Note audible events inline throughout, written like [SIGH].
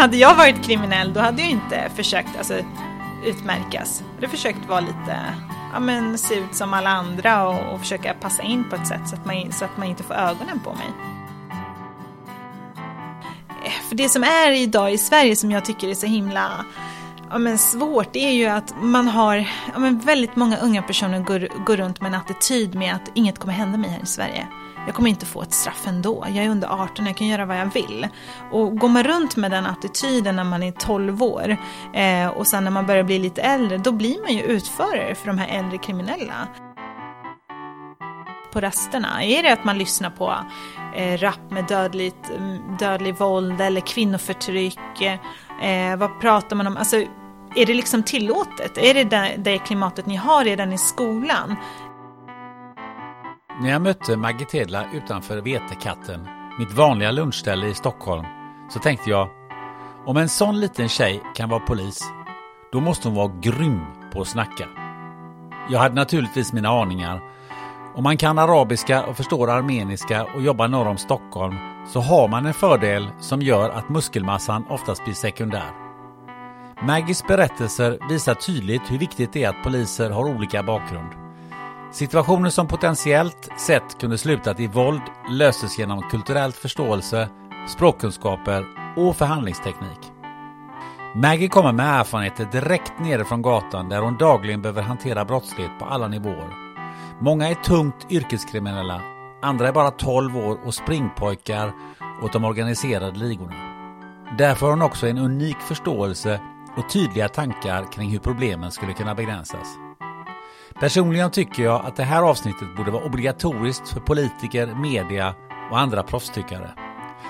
Hade jag varit kriminell då hade jag inte försökt alltså, utmärkas. Jag hade försökt vara lite, ja men se ut som alla andra och, och försöka passa in på ett sätt så att, man, så att man inte får ögonen på mig. Eh, för det som är idag i Sverige som jag tycker är så himla ja, men svårt det är ju att man har, ja, men väldigt många unga personer går, går runt med en attityd med att inget kommer hända mig här i Sverige. Jag kommer inte få ett straff ändå. Jag är under 18, jag kan göra vad jag vill. Och går man runt med den attityden när man är 12 år eh, och sen när man börjar bli lite äldre, då blir man ju utförare för de här äldre kriminella. På rasterna, är det att man lyssnar på eh, rap med dödligt, mm, dödlig våld eller kvinnoförtryck? Eh, vad pratar man om? Alltså, är det liksom tillåtet? Är det det, det klimatet ni har redan i skolan? När jag mötte Maggie Tedla utanför Vetekatten, mitt vanliga lunchställe i Stockholm, så tänkte jag om en sån liten tjej kan vara polis, då måste hon vara grym på att snacka. Jag hade naturligtvis mina aningar. Om man kan arabiska och förstår armeniska och jobbar norr om Stockholm så har man en fördel som gör att muskelmassan oftast blir sekundär. Maggies berättelser visar tydligt hur viktigt det är att poliser har olika bakgrund. Situationer som potentiellt sett kunde slutat i våld löstes genom kulturell förståelse, språkkunskaper och förhandlingsteknik. Maggie kommer med erfarenheter direkt nere från gatan där hon dagligen behöver hantera brottslighet på alla nivåer. Många är tungt yrkeskriminella, andra är bara 12 år och springpojkar åt de organiserade ligorna. Därför har hon också en unik förståelse och tydliga tankar kring hur problemen skulle kunna begränsas. Personligen tycker jag att det här avsnittet borde vara obligatoriskt för politiker, media och andra proffstyckare.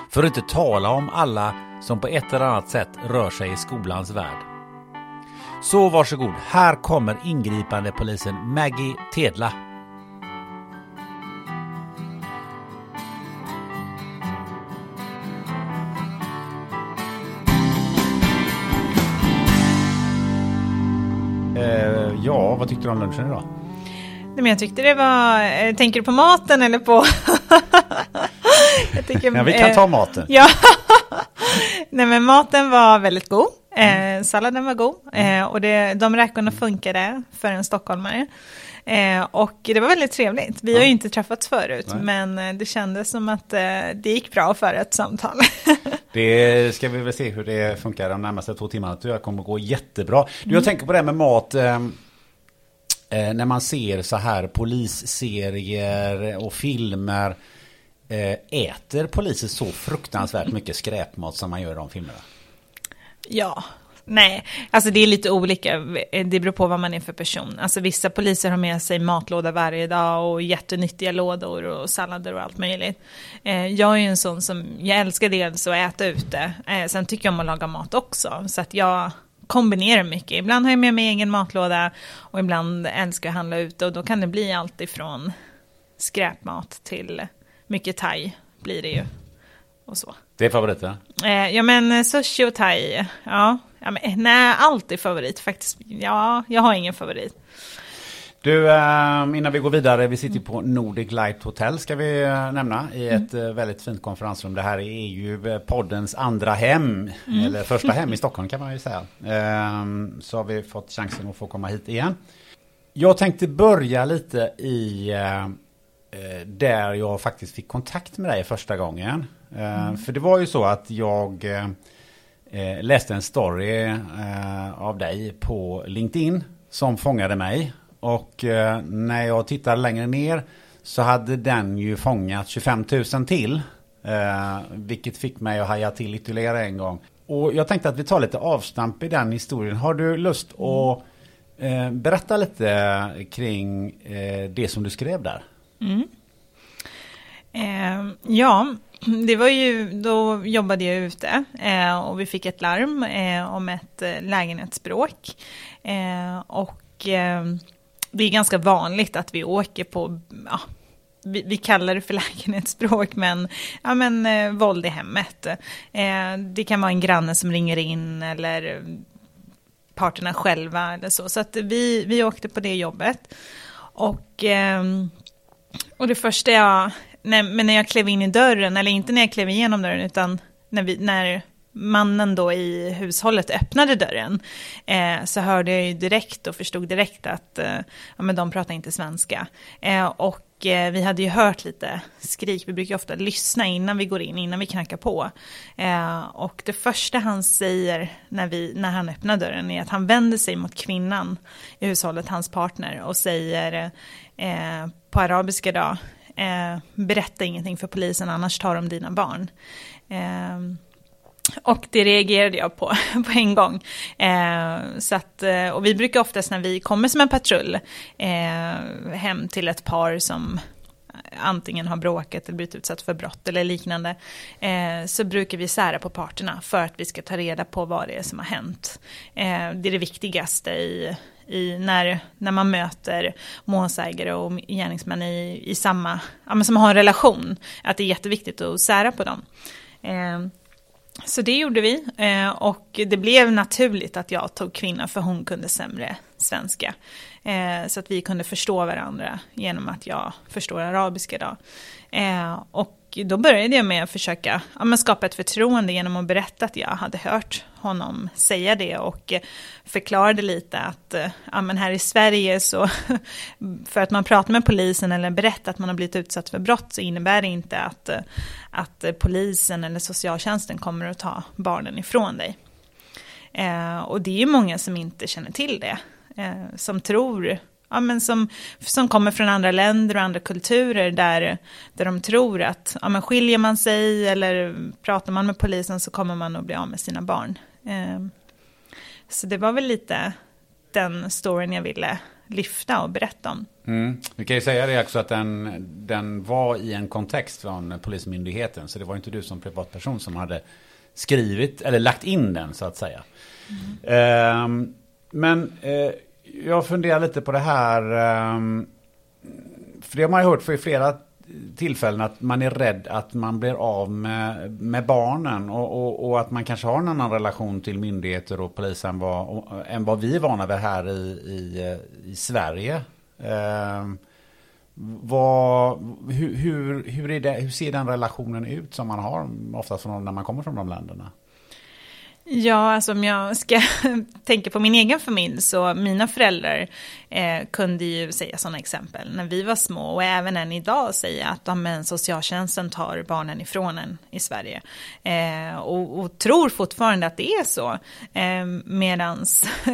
För att inte tala om alla som på ett eller annat sätt rör sig i skolans värld. Så varsågod, här kommer ingripande polisen Maggie Tedla. Ja, vad tyckte du om lunchen idag? Nej, men jag tyckte det var, eh, tänker du på maten eller på? [LAUGHS] jag tycker, Ja, vi kan eh, ta maten. [LAUGHS] Ja, nej men maten var väldigt god. Eh, salladen var god eh, och det, de räkorna funkade för en stockholmare. Eh, och det var väldigt trevligt. Vi har ju inte träffats förut, Nej. men eh, det kändes som att eh, det gick bra för ett samtal. [LAUGHS] Det ska vi väl se hur det funkar de närmaste två timmarna. Det kommer gå jättebra. Du, jag tänker på det här med mat. Eh, när man ser så här polisserier och filmer. Eh, äter poliser så fruktansvärt mycket skräpmat som man gör i de filmerna? Ja, nej, alltså det är lite olika. Det beror på vad man är för person. Alltså vissa poliser har med sig matlåda varje dag och jättenyttiga lådor och sallader och allt möjligt. Eh, jag är ju en sån som, jag älskar dels att äta ute. Eh, sen tycker jag om att laga mat också. Så att jag kombinerar mycket. Ibland har jag med mig egen matlåda och ibland älskar jag att handla ute. Och då kan det bli allt ifrån skräpmat till mycket thai blir det ju. Och så. Det är favoriten? Eh, ja men sushi och thai, ja. ja men, nej, allt är favorit faktiskt. Ja, jag har ingen favorit. Du, eh, innan vi går vidare, vi sitter på Nordic Light Hotel ska vi eh, nämna i ett mm. väldigt fint konferensrum. Det här är ju poddens andra hem, mm. eller första hem i [LAUGHS] Stockholm kan man ju säga. Ehm, så har vi fått chansen att få komma hit igen. Jag tänkte börja lite i där jag faktiskt fick kontakt med dig första gången. Mm. För det var ju så att jag läste en story av dig på LinkedIn som fångade mig. Och eh, när jag tittade längre ner så hade den ju fångat 25 000 till. Eh, vilket fick mig att haja till ytterligare en gång. Och jag tänkte att vi tar lite avstamp i den historien. Har du lust att eh, berätta lite kring eh, det som du skrev där? Mm. Eh, ja, det var ju, då jobbade jag ute eh, och vi fick ett larm eh, om ett eh, lägenhetsbråk. Eh, och eh, det är ganska vanligt att vi åker på, ja, vi, vi, kallar det för [LAUGHS] lägenhetsbråk, men, ja, men eh, våld i hemmet. Eh, det kan vara en granne som ringer in eller parterna själva eller så. Så att vi, vi åkte på det jobbet. Och, eh, och det första jag, när, men när jag klev in i dörren, eller inte när jag klev igenom dörren, utan när, vi, när mannen då i hushållet öppnade dörren eh, så hörde jag ju direkt och förstod direkt att eh, ja, men de pratar inte svenska. Eh, och eh, vi hade ju hört lite skrik, vi brukar ofta lyssna innan vi går in, innan vi knackar på. Eh, och det första han säger när, vi, när han öppnar dörren är att han vänder sig mot kvinnan i hushållet, hans partner, och säger eh, på arabiska då, berätta ingenting för polisen annars tar de dina barn. Och det reagerade jag på [LAUGHS] på en gång. Eh, så att, eh, och vi brukar oftast när vi kommer som en patrull eh, hem till ett par som antingen har bråkat eller blivit utsatt för brott eller liknande, eh, så brukar vi sära på parterna för att vi ska ta reda på vad det är som har hänt. Eh, det är det viktigaste i, i när, när man möter målsägare och gärningsmän i, i samma, ja, men som har en relation, att det är jätteviktigt att sära på dem. Eh, så det gjorde vi eh, och det blev naturligt att jag tog kvinnan för hon kunde sämre svenska. Eh, så att vi kunde förstå varandra genom att jag förstår arabiska då. Eh, och och då började jag med att försöka ja, skapa ett förtroende genom att berätta att jag hade hört honom säga det och förklarade lite att ja, men här i Sverige så [LAUGHS] för att man pratar med polisen eller berättar att man har blivit utsatt för brott så innebär det inte att, att polisen eller socialtjänsten kommer att ta barnen ifrån dig. Eh, och det är ju många som inte känner till det, eh, som tror ja, men som, som kommer från andra länder och andra kulturer där, där de tror att ja, men skiljer man sig eller pratar man med polisen så kommer man att bli av med sina barn. Eh, så det var väl lite den storyn jag ville lyfta och berätta om. Mm. Vi kan ju säga det också att den, den var i en kontext från Polismyndigheten. Så det var inte du som privatperson som hade skrivit eller lagt in den så att säga. Mm. Eh, men eh, jag funderar lite på det här. Ehm, för det har man ju hört för flera tillfällen att man är rädd att man blir av med, med barnen och, och, och, att man kanske har en annan relation till myndigheter och polis än vad, än vad vi är vana vid här i, i, i Sverige. Eh, vad, hur, hur, hur, är det, hur ser den relationen ut som man har oftast från, när man kommer från de länderna? Ja, alltså om jag ska [LAUGHS] tänka på min egen familj så mina föräldrar eh, kunde ju säga sådana exempel när vi var små och även än idag säga att ja, men socialtjänsten tar barnen ifrån en i Sverige. Eh, och, och, tror fortfarande att det är så. Eh, medans [LAUGHS]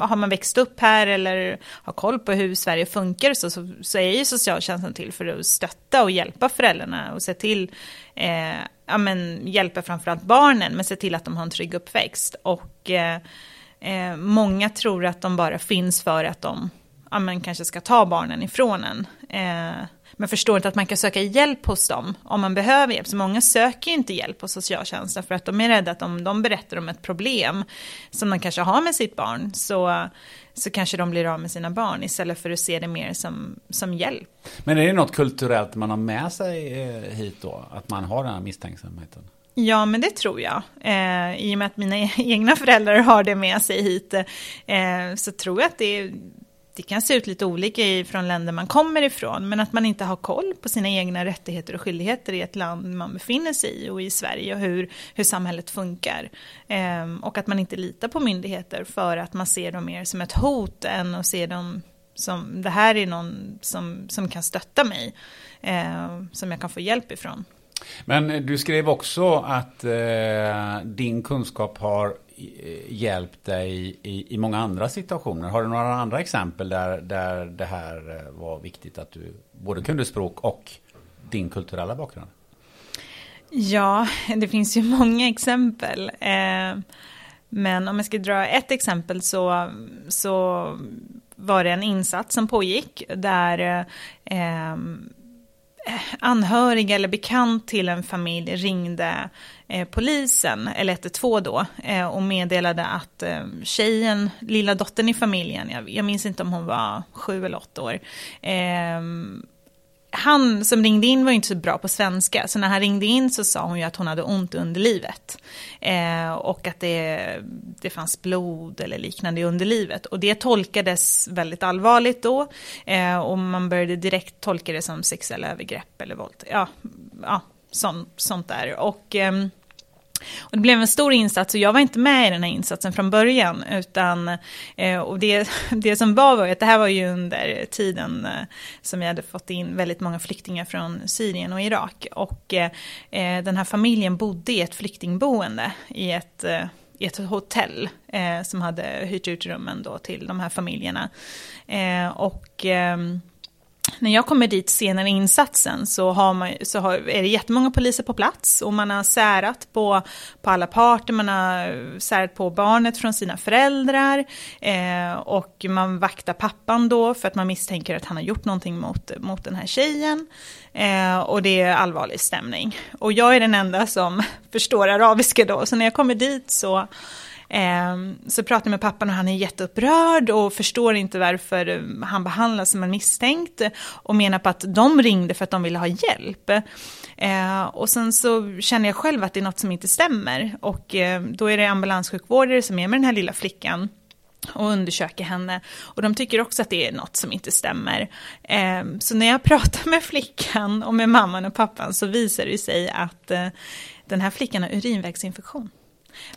har man växt upp här eller har koll på hur Sverige funkar så, så, så är ju socialtjänsten till för att stötta och hjälpa föräldrarna och se till eh, ja, men, hjälper framförallt barnen, men se till att de har en trygg uppväxt. Och eh, eh, många tror att de bara finns för att de ja, men, kanske ska ta barnen ifrån en. Eh, men förstår inte att man kan söka hjälp hos dem om man behöver hjälp. Så många söker ju inte hjälp hos socialtjänsten för att de är rädda att om de berättar om ett problem som de kanske har med sitt barn så, så kanske de blir av med sina barn istället för att se det mer som, som hjälp. Men är det något kulturellt man har med sig eh, hit då? Att man har den här misstänksamheten? Ja, men det tror jag. Eh, I och med att mina [LAUGHS] egna föräldrar har det med sig hit eh, så tror jag att det är det kan se ut lite olika från länder man kommer ifrån, men att man inte har koll på sina egna rättigheter och skyldigheter i ett land man befinner sig i och i Sverige och hur, hur samhället funkar. Ehm, och att man inte litar på myndigheter för att man ser dem mer som ett hot än att se dem som det här är någon som, som kan stötta mig, eh, som jag kan få hjälp ifrån. Men eh, du skrev också att eh, din kunskap har Eh, hjälpt dig i, i många andra situationer. Har du några andra exempel där, där det här eh, var viktigt att du både kunde språk och din kulturella bakgrund? Ja, det finns ju många exempel. Eh, men om jag ska dra ett exempel så, så var det en insats som pågick där eh, eller bekant till en familj ringde eh, Eh, polisen, eller 112 då, eh, och meddelade att eh, tjejen, lilla dottern i familjen, jag, jag minns inte om hon var sju eller åtta år, ehm, han som ringde in var inte så bra på svenska, så när han ringde in så sa hon ju att hon hade ont under livet. Eh, och att det, det fanns blod eller liknande i underlivet. Och det tolkades väldigt allvarligt då. Eh, och man började direkt tolka det som sexuella övergrepp eller våld. Ja, ja sånt, sånt där. Och... Ehm, och det blev en stor insats och jag var inte med i den här insatsen från början. Utan, eh, och det, [LAUGHS] det som var var att det här var ju under tiden eh, som jag hade fått in väldigt många flyktingar från Syrien och Irak. Och eh, den här familjen bodde i ett flyktingboende i ett i ett hotell eh, som hade hyrt ut rummen då till de här familjerna. Eh, och eh, när jag kommer dit senare i insatsen så, har man, så har, är det jättemånga poliser på plats och man har särat på, på alla parter, man har särat på barnet från sina föräldrar eh, och man vaktar pappan då för att man misstänker att han har gjort någonting mot, mot den här tjejen. Eh, och det är allvarlig stämning. Och jag är den enda som [LAUGHS] förstår arabiska då, så när jag kommer dit så Ehm, så pratar jag med pappan och han är jätteupprörd och förstår inte varför eh, han behandlas som en misstänkt och menar på att de ringde för att de ville ha hjälp. Ehm, och sen så känner jag själv att det är något som inte stämmer och eh, då är det ambulanssjukvårdare som är med den här lilla flickan och undersöker henne. Och de tycker också att det är något som inte stämmer. Ehm, så när jag [LAUGHS] pratar med flickan och med mamman och pappan så visar det sig att eh, den här flickan har urinvägsinfektion.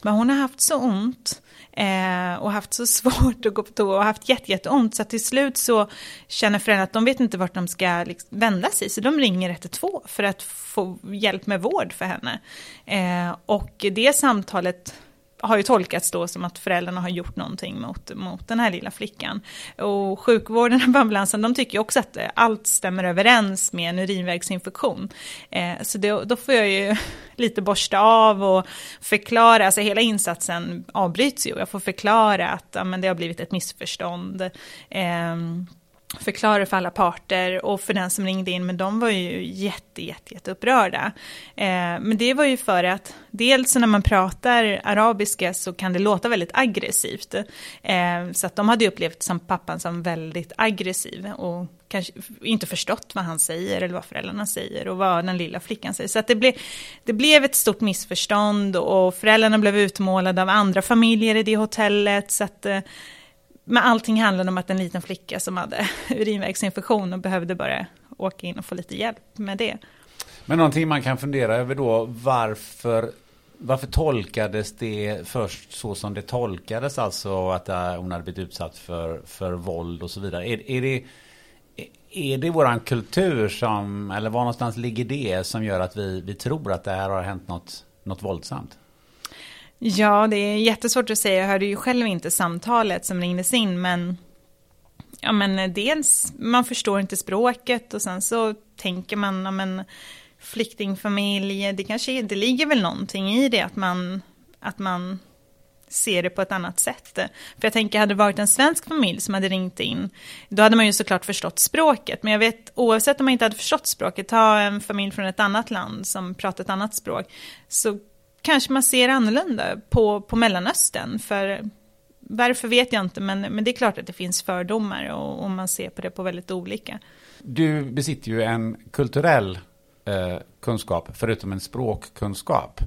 Men hon har haft så ont eh, och haft så [LAUGHS] svårt att gå på toa och haft jätte, jätteont så att till slut så känner föräldrarna att de vet inte vart de ska liksom vända sig så de ringer 112 för att få hjälp med vård för henne. Eh, och det samtalet har ju tolkats då som att föräldrarna har gjort någonting mot, mot den här lilla flickan. Och sjukvården och ambulansen, de tycker ju också att allt stämmer överens med en urinvägsinfektion. Eh, så det, då får jag ju [LAUGHS] lite borsta av och förklara, alltså hela insatsen avbryts ju. Jag får förklara att ja, men det har blivit ett missförstånd. Eh, förklara för alla parter och för den som ringde in, men de var ju jätte, jätte, jätte upprörda. Eh, men det var ju för att dels när man pratar arabiska så kan det låta väldigt aggressivt. Eh, så att de hade upplevt som pappan som väldigt aggressiv och kanske inte förstått vad han säger eller vad föräldrarna säger och vad den lilla flickan säger. Så att det, ble, det blev ett stort missförstånd och föräldrarna blev utmålade av andra familjer i det hotellet. Så att eh, men allting handlade om att en liten flicka som hade [LAUGHS] urinvägsinfektion och behövde bara åka in och få lite hjälp med det. Men någonting man kan fundera över då, varför, varför tolkades det först så som det tolkades, alltså att äh, hon hade blivit utsatt för, för våld och så vidare. Är, är det, är det våran kultur som, eller var någonstans ligger det som gör att vi, vi tror att det här har hänt något, något våldsamt? Ja, det är jättesvårt att säga. Jag hörde ju själv inte samtalet som ringdes in, men ja, men dels man förstår inte språket och sen så tänker man, ja, men flyktingfamilj, det kanske det ligger väl någonting i det att man, att man ser det på ett annat sätt. För jag tänker, hade det varit en svensk familj som hade ringt in, då hade man ju såklart förstått språket. Men jag vet, oavsett om man inte hade förstått språket, ta en familj från ett annat land som pratar ett annat språk, så kanske man ser annorlunda på, på Mellanöstern. För varför vet jag inte, men, men det är klart att det finns fördomar och, och man ser på det på väldigt olika. Du besitter ju en kulturell eh, kunskap, förutom en språkkunskap.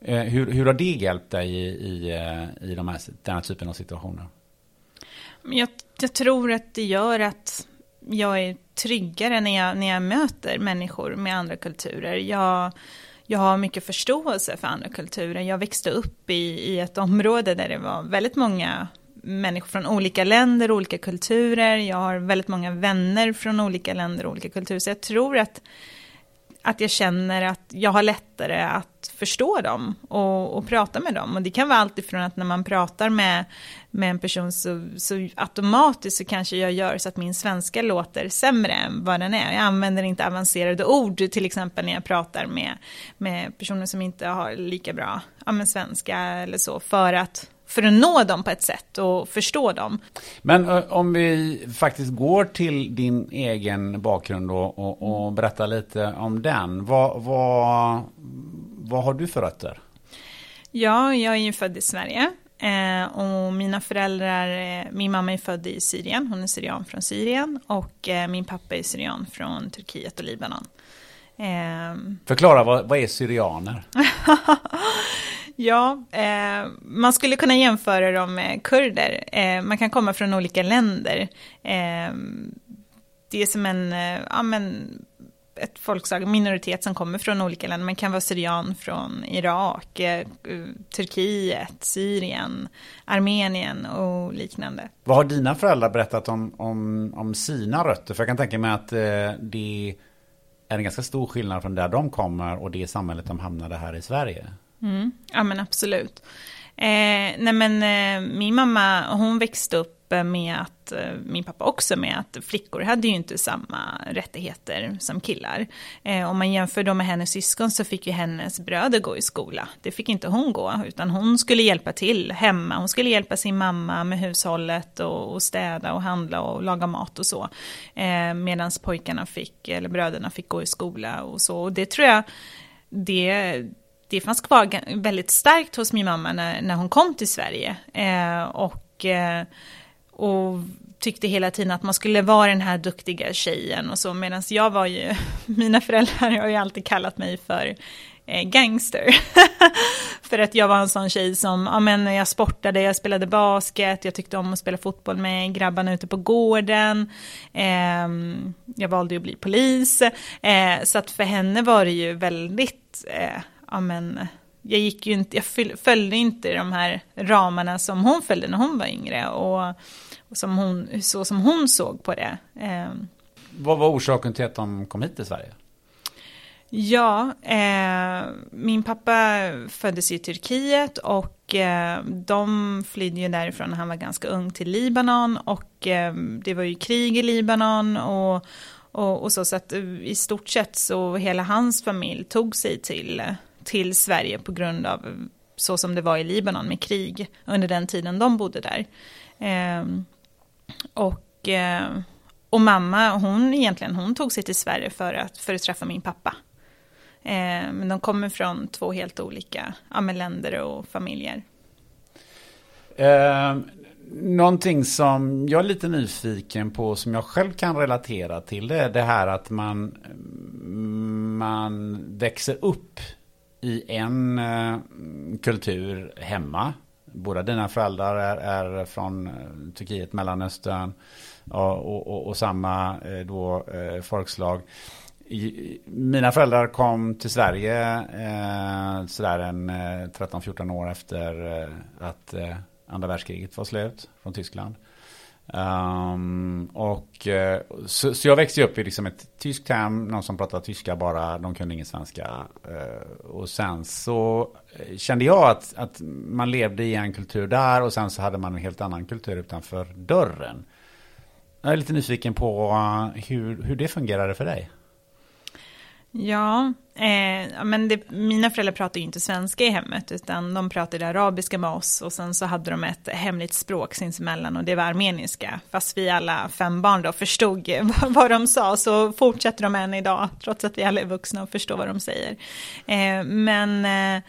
Eh, hur, hur har det hjälpt dig i, i, eh, i de här, den här typen av situationer? Jag jag tror att det gör att jag är tryggare när jag, när jag möter människor med andra kulturer. Jag, jag har mycket förståelse för andra kulturer. Jag växte upp i, i ett område där det var väldigt många människor från olika länder, olika kulturer. Jag har väldigt många vänner från olika länder olika kulturer. Så jag tror att, att jag känner att jag har lättare att förstå dem och, och prata med dem. Och det kan vara alltifrån att när man pratar med, med en person så, så automatiskt så kanske jag gör så att min svenska låter sämre än vad den är. Jag använder inte avancerade ord till exempel när jag pratar med, med personer som inte har lika bra ja, svenska eller så för att för att nå dem på ett sätt och förstå dem. Men om vi faktiskt går till din egen bakgrund och, och, och berättar lite om den. Vad, vad, vad har du för rötter? Ja, jag är ju född i Sverige. Eh, och mina föräldrar, eh, min mamma är född i Syrien, hon är syrian från Syrien. Och eh, min pappa är syrian från Turkiet och Libanon. Eh, Förklara, vad, vad är syrianer? [LAUGHS] Ja, eh, man skulle kunna jämföra dem med kurder. Eh, man kan komma från olika länder. Eh, det är som en, eh, ja men, ett folkslag, minoritet som kommer från olika länder. Man kan vara syrian från Irak, eh, Turkiet, Syrien, Armenien och liknande. Vad har dina föräldrar berättat om, om, om sina rötter? För jag kan tänka mig att eh, det är en ganska stor skillnad från där de kommer och det samhället de hamnade här i Sverige. Mm. Ja men absolut. Eh, nej men eh, min mamma, hon växte upp med att, eh, min pappa också med att flickor hade ju inte samma rättigheter som killar. Eh, om man jämför då med hennes syskon så fick ju hennes bröder gå i skola. Det fick inte hon gå, utan hon skulle hjälpa till hemma. Hon skulle hjälpa sin mamma med hushållet och, och städa och handla och laga mat och så. Eh, Medan pojkarna fick, eller bröderna fick gå i skola och så. Och det tror jag, det det fanns kvar väldigt starkt hos min mamma när, när hon kom till Sverige. Eh, och, eh, och tyckte hela tiden att man skulle vara den här duktiga tjejen och så. Medan jag var ju, [LAUGHS] mina föräldrar har ju alltid kallat mig för eh, gangster. [LAUGHS] för att jag var en sån tjej som, ja men jag sportade, jag spelade basket, jag tyckte om att spela fotboll med grabbarna ute på gården. Eh, jag valde ju att bli polis. Eh, så att för henne var det ju väldigt, eh, ja men, jag gick ju inte, jag följde inte de här ramarna som hon följde när hon var yngre och, och som hon, så som hon såg på det. Eh. Vad var orsaken till att de kom hit till Sverige? Ja, eh, min pappa föddes i Turkiet och eh, de flydde ju därifrån när han var ganska ung till Libanon och eh, det var ju krig i Libanon och, och, och så, så att i stort sett så hela hans familj tog sig till till Sverige på grund av så som det var i Libanon med krig under den tiden de bodde där. Eh, och, eh, och mamma, hon egentligen, hon tog sig till Sverige för att, för att träffa min pappa. Eh, men de kommer från två helt olika ja, länder och familjer. Eh, någonting som jag är lite nyfiken på som jag själv kan relatera till det är det här att man, man växer upp i en eh, kultur hemma. Båda dina föräldrar är, är från eh, Turkiet, Mellanöstern och, och, och, samma eh, då, eh, folkslag. Mina föräldrar kom till Sverige eh, sådär en 13-14 år efter att andra världskriget var slut från Tyskland. Um, och uh, så, så, jag växte upp i liksom ett tyskt hem, någon som pratade tyska bara, de kunde ingen svenska. Uh, och sen så eh, kände jag att, att man levde i en kultur där och sen så hade man en helt annan kultur utanför dörren. Jag är lite nyfiken på hur, hur det fungerade för dig. Ja, eh, men det, mina föräldrar pratade ju inte svenska i hemmet utan de pratade arabiska med oss och sen så hade de ett hemligt språk sinsemellan och det var armeniska. Fast vi alla fem barn då förstod [LAUGHS] vad, vad de sa så fortsätter de än idag trots att vi alla är vuxna och förstår vad de säger. Eh, men eh,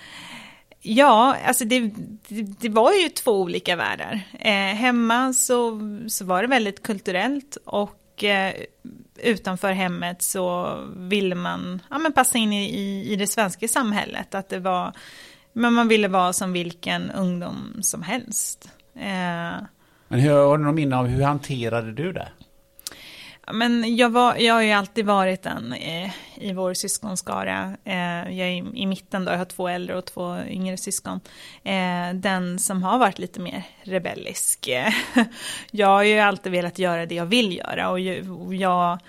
Ja, alltså det, det, det, var ju två olika världar. Eh, hemma så, så var det väldigt kulturellt och eh, utanför hemmet så ville man ja, men passa in i, i, i det svenska samhället. Att det var, men man ville vara som vilken ungdom som helst. Eh, Men hur, har du någon minne av hur hanterade du det? Men jag, var, jag har ju alltid varit den eh, i vår syskonskara. Eh, jag är i, i, mitten då, jag har två äldre och två yngre syskon. Eh, den som har varit lite mer rebellisk. Eh, [LAUGHS] jag har ju alltid velat göra det jag vill göra och jag, jag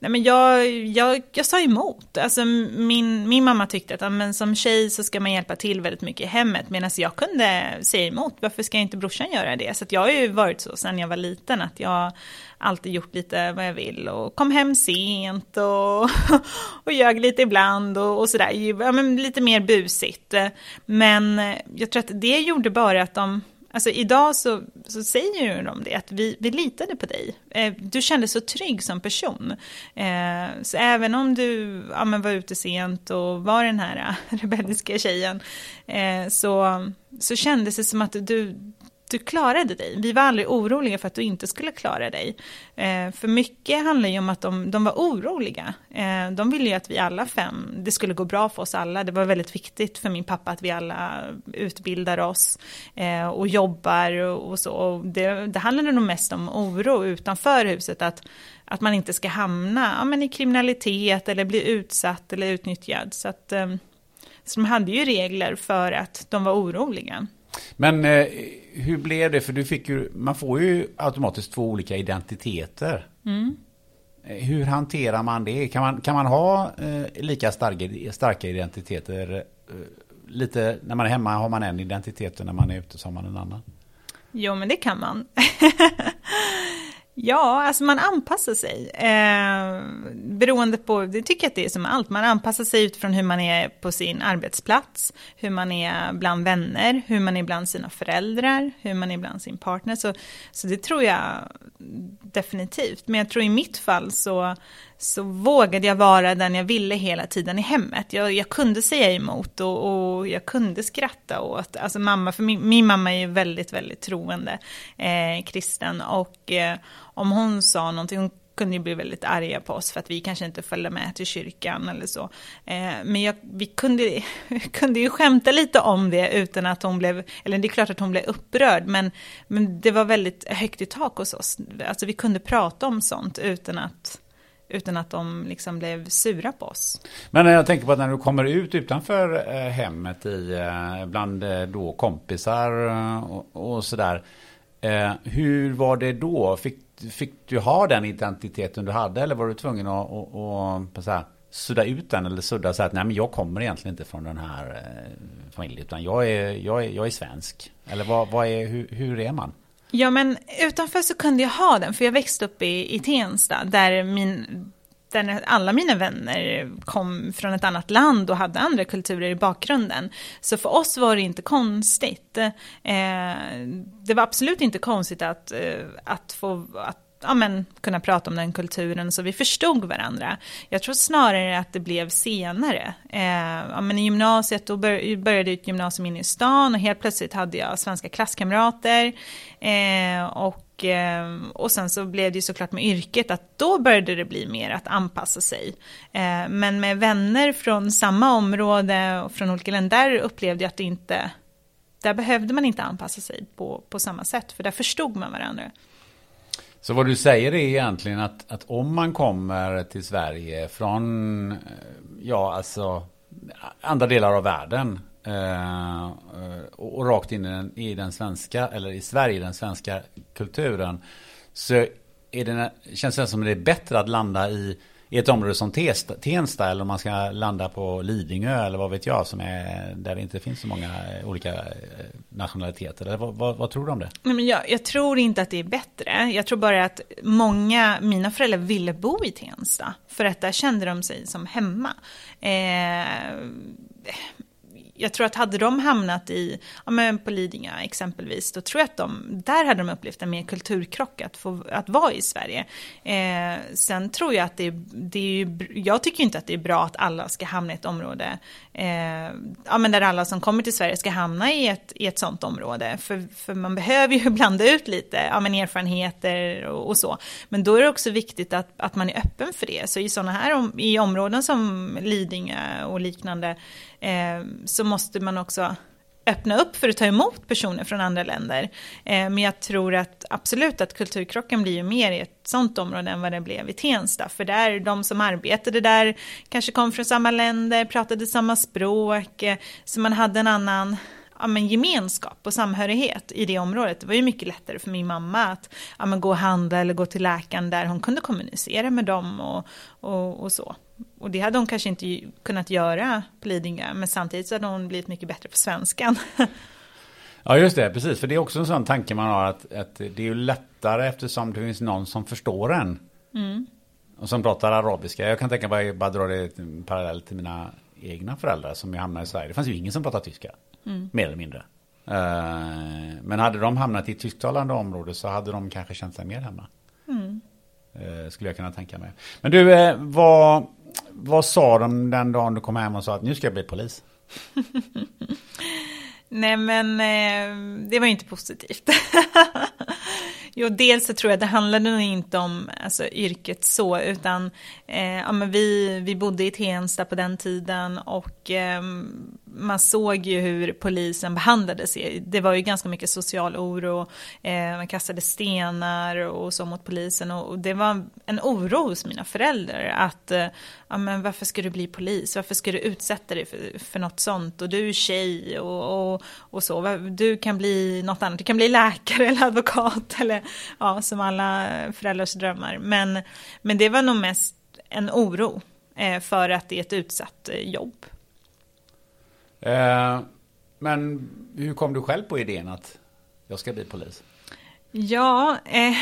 Nej, men jag, jag, jag sa emot. Alltså, min, min mamma tyckte att men som tjej så ska man hjälpa till väldigt mycket i hemmet. Medan jag kunde säga emot. Varför ska inte brorsan göra det? Så jag har ju varit så sedan jag var liten. Att jag alltid gjort lite vad jag vill. Och kom hem sent och, [LAUGHS] och ljög lite ibland. Och, och sådär. Ja, men lite mer busigt. Men eh, jag tror att det gjorde bara att de Alltså idag så, så säger ju de det, att vi, vi litade på dig. Eh, du kändes så trygg som person. Eh, så även om du ja, men var ute sent och var den här eh, [LAUGHS] rebelliska tjejen, eh, så, så kändes det som att du, du klarade dig. Vi var aldrig oroliga för att du inte skulle klara dig. Eh, för mycket handlar ju om att de, de var oroliga. Eh, de ville ju att vi alla fem, det skulle gå bra för oss alla. Det var väldigt viktigt för min pappa att vi alla utbildar oss eh, och jobbar och, och så. Och det, det handlade nog mest om oro utanför huset, att, att man inte ska hamna ja, men i kriminalitet eller bli utsatt eller utnyttjad. Så, att, eh, så de hade ju regler för att de var oroliga. Men eh, hur blev det? För du fick ju, man får ju automatiskt två olika identiteter. Mm. Eh, hur hanterar man det? Kan man, kan man ha eh, lika starka, starka identiteter? Eh, lite, när man är hemma har man en identitet och när man är ute så har man en annan. Jo, men det kan man. [LAUGHS] Ja, alltså man anpassar sig. Eh, beroende på, det tycker jag att det är som allt, man anpassar sig utifrån hur man är på sin arbetsplats, hur man är bland vänner, hur man är bland sina föräldrar, hur man är bland sin partner. Så, så det tror jag definitivt. Men jag tror i mitt fall så så vågade jag vara den jag ville hela tiden i hemmet. Jag, jag kunde säga emot och, och, jag kunde skratta åt, alltså mamma, för min, min mamma är ju väldigt, väldigt troende eh, kristen och eh, om hon sa någonting, hon kunde ju bli väldigt arga på oss för att vi kanske inte följde med till kyrkan eller så. Eh, men jag, vi kunde, [LAUGHS] kunde ju skämta lite om det utan att hon blev, eller det är klart att hon blev upprörd, men, men det var väldigt högt i tak hos oss. Alltså vi kunde prata om sånt utan att utan att de liksom blev sura på oss. Men jag tänker på att när du kommer ut utanför eh, hemmet i, eh, bland eh, då kompisar och, och sådär. Hur var det då? Fick, fick du ha den identiteten du hade eller var du tvungen att, att, att, att här, sudda ut den eller sudda så att nej men jag kommer egentligen inte från den här familjen utan jag är, jag är, jag är svensk. Eller vad, vad är, hur, hur är man? Ja, men utanför så kunde jag ha den, för jag växte upp i, i Tensta, där, min, där alla mina vänner kom från ett annat land och hade andra kulturer i bakgrunden. Så för oss var det inte konstigt. Eh, det var absolut inte konstigt att, eh, att få att ja, men, kunna prata om den kulturen så vi förstod varandra. Jag tror snarare att det blev senare. Eh, ja, men I gymnasiet då bör, började ett gymnasium inne i stan och helt plötsligt hade jag svenska klasskamrater. Eh, och, eh, och sen så blev det ju såklart med yrket att då började det bli mer att anpassa sig. Eh, men med vänner från samma område och från olika länder där upplevde jag att det inte där behövde man inte anpassa sig på, på samma sätt, för där förstod man varandra. Så vad du säger är egentligen att, att om man kommer till Sverige från, eh, ja alltså, andra delar av världen eh, och, och, rakt in i den, i den svenska, eller i Sverige, den svenska kulturen, så är det, känns det som att det är bättre att landa i i ett område som Tensta eller om man ska landa på Lidingö eller vad vet jag som är där det inte finns så många eh, olika eh, nationaliteter. Vad, vad, vad tror du om det? Nej, men jag, jag, tror inte att det är bättre. Jag tror bara att många, mina föräldrar ville bo i Tensta för att där kände de sig som hemma. Eh, jag tror att hade de hamnat i, ja men på Lidingö exempelvis, då tror jag att de, där hade de upplevt en mer kulturkrock att, få, att vara i Sverige. Eh, sen tror jag att det, det är, jag tycker inte att det är bra att alla ska hamna i ett område, eh, ja men där alla som kommer till Sverige ska hamna i ett, i ett sånt område. För, för man behöver ju [LAUGHS] blanda ut lite, ja men erfarenheter och, och så. Men då är det också viktigt att, att man är öppen för det. Så i sådana här, i områden som Lidingö och liknande, Eh, så måste man också öppna upp för att ta emot personer från andra länder. Eh, men jag tror att absolut att kulturkrocken blir ju mer i ett sånt område än vad det blev i Tensta. För där, de som arbetade där kanske kom från samma länder, pratade samma språk, eh, så man hade en annan ja, men gemenskap och samhörighet i det området. Det var ju mycket lättare för min mamma att ja, men gå och handla eller gå till läkaren där hon kunde kommunicera med dem och, och, och så. Och det hade hon kanske inte kunnat göra på Lidingö, men samtidigt så hade hon blivit mycket bättre på svenskan. [LAUGHS] Ja just det, precis. För det är också en sån tanke man har att, att det är ju lättare eftersom det finns någon som förstår en. Mm. Och som pratar arabiska. Jag kan tänka mig, bara dra det parallellt till mina egna föräldrar som ju hamnade i Sverige. Det fanns ju ingen som pratade tyska. Mm. Mer eller mindre. Uh, men hade de hamnat i ett tysktalande område så hade de kanske känt sig mer hemma. Mm. Uh, skulle jag kunna tänka mig. Men du, uh, vad, vad sa de den dagen du kom hem och sa att nu ska jag bli polis? [LAUGHS] Nej men eh, det var ju inte positivt. [LAUGHS] Jo, dels så tror jag det handlade nog inte om alltså, yrket så, utan eh, ja, men vi, vi bodde i Tensta på den tiden och eh, man såg ju hur polisen behandlades. Det var ju ganska mycket social oro, eh, man kastade stenar och så mot polisen och, det var en oro hos mina föräldrar att eh, ja, men varför ska du bli polis, varför ska du utsätta dig för, för något sånt och du är tjej och, och, och så, du kan bli något annat, du kan bli läkare eller advokat [LAUGHS] eller ja, som alla föräldrars drömmar. Men, men det var nog mest en oro eh, för att det är ett utsatt eh, jobb. Eh, men hur kom du själv på idén att jag ska bli polis? Ja, eh,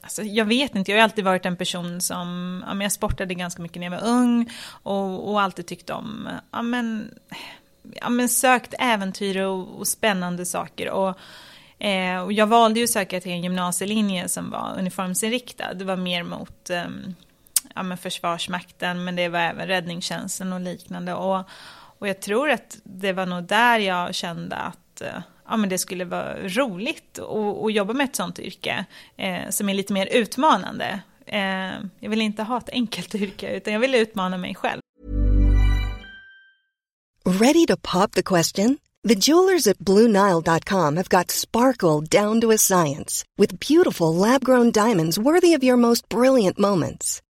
alltså jag vet inte. Jag har alltid varit en person som, ja, men jag sportade ganska mycket när jag var ung och, och alltid tyckt om, ja men, ja, men sökt äventyr och, och spännande saker. Och, eh, och jag valde ju att söka till en gymnasielinje som var uniformsinriktad. Det var mer mot eh, ja, men Försvarsmakten, men det var även räddningstjänsten och liknande. Och, och jag tror att det var nog där jag kände att eh, ja, men det skulle vara roligt att, att jobba med ett sånt yrke eh, som är lite mer utmanande. Eh, jag vill inte ha ett enkelt yrke, utan jag vill utmana mig själv. Ready to pop the question? The jewelers at BlueNile.com have got sparkle down to a science with beautiful lab-grown diamonds worthy of your most brilliant moments.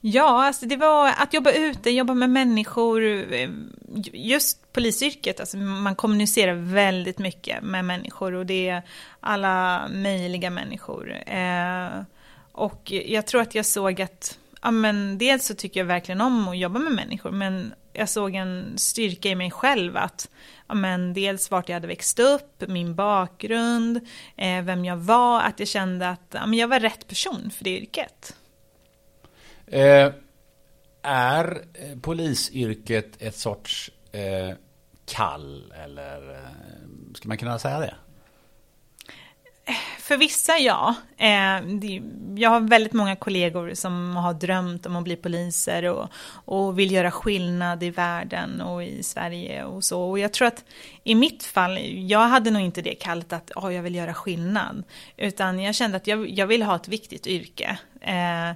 Ja, alltså det var att jobba ute, jobba med människor. Eh, just polisyrket, alltså man kommunicerar väldigt mycket med människor och det är alla möjliga människor. Eh, och jag tror att jag såg att, ja men dels så tycker jag verkligen om att jobba med människor, men jag såg en styrka i mig själv att, ja men dels vart jag hade växt upp, min bakgrund, eh, vem jag var, att jag kände att ja, men jag var rätt person för det yrket. Eh, är eh, polisyrket ett sorts eh, kall eller eh, ska man kunna säga det? för vissa ja. Eh, jag har väldigt många kollegor som har drömt om att bli poliser och, och vill göra skillnad i världen och i Sverige och så. Och jag tror att i mitt fall, jag hade nog inte det kallt att oh, jag vill göra skillnad. Utan jag kände att jag, jag vill ha ett viktigt yrke. Eh,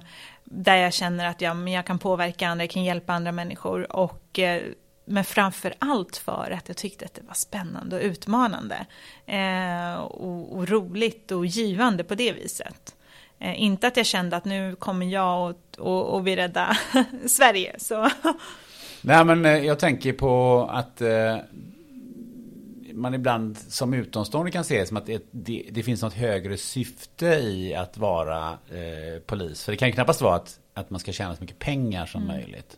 där jag känner att jag, jag kan påverka andra, jag kan hjälpa andra människor. Och eh, men framför allt för att jag tyckte att det var spännande och utmanande. Eh, och, och, roligt och givande på det viset. Eh, inte att jag kände att nu kommer jag och, och, och vill rädda [LAUGHS] Sverige. Så. Nej men eh, jag tänker på att eh, man ibland som utomstående kan se det som att det, det, det finns något högre syfte i att vara eh, polis. För det kan ju knappast vara att, att man ska tjäna så mycket pengar som mm. möjligt.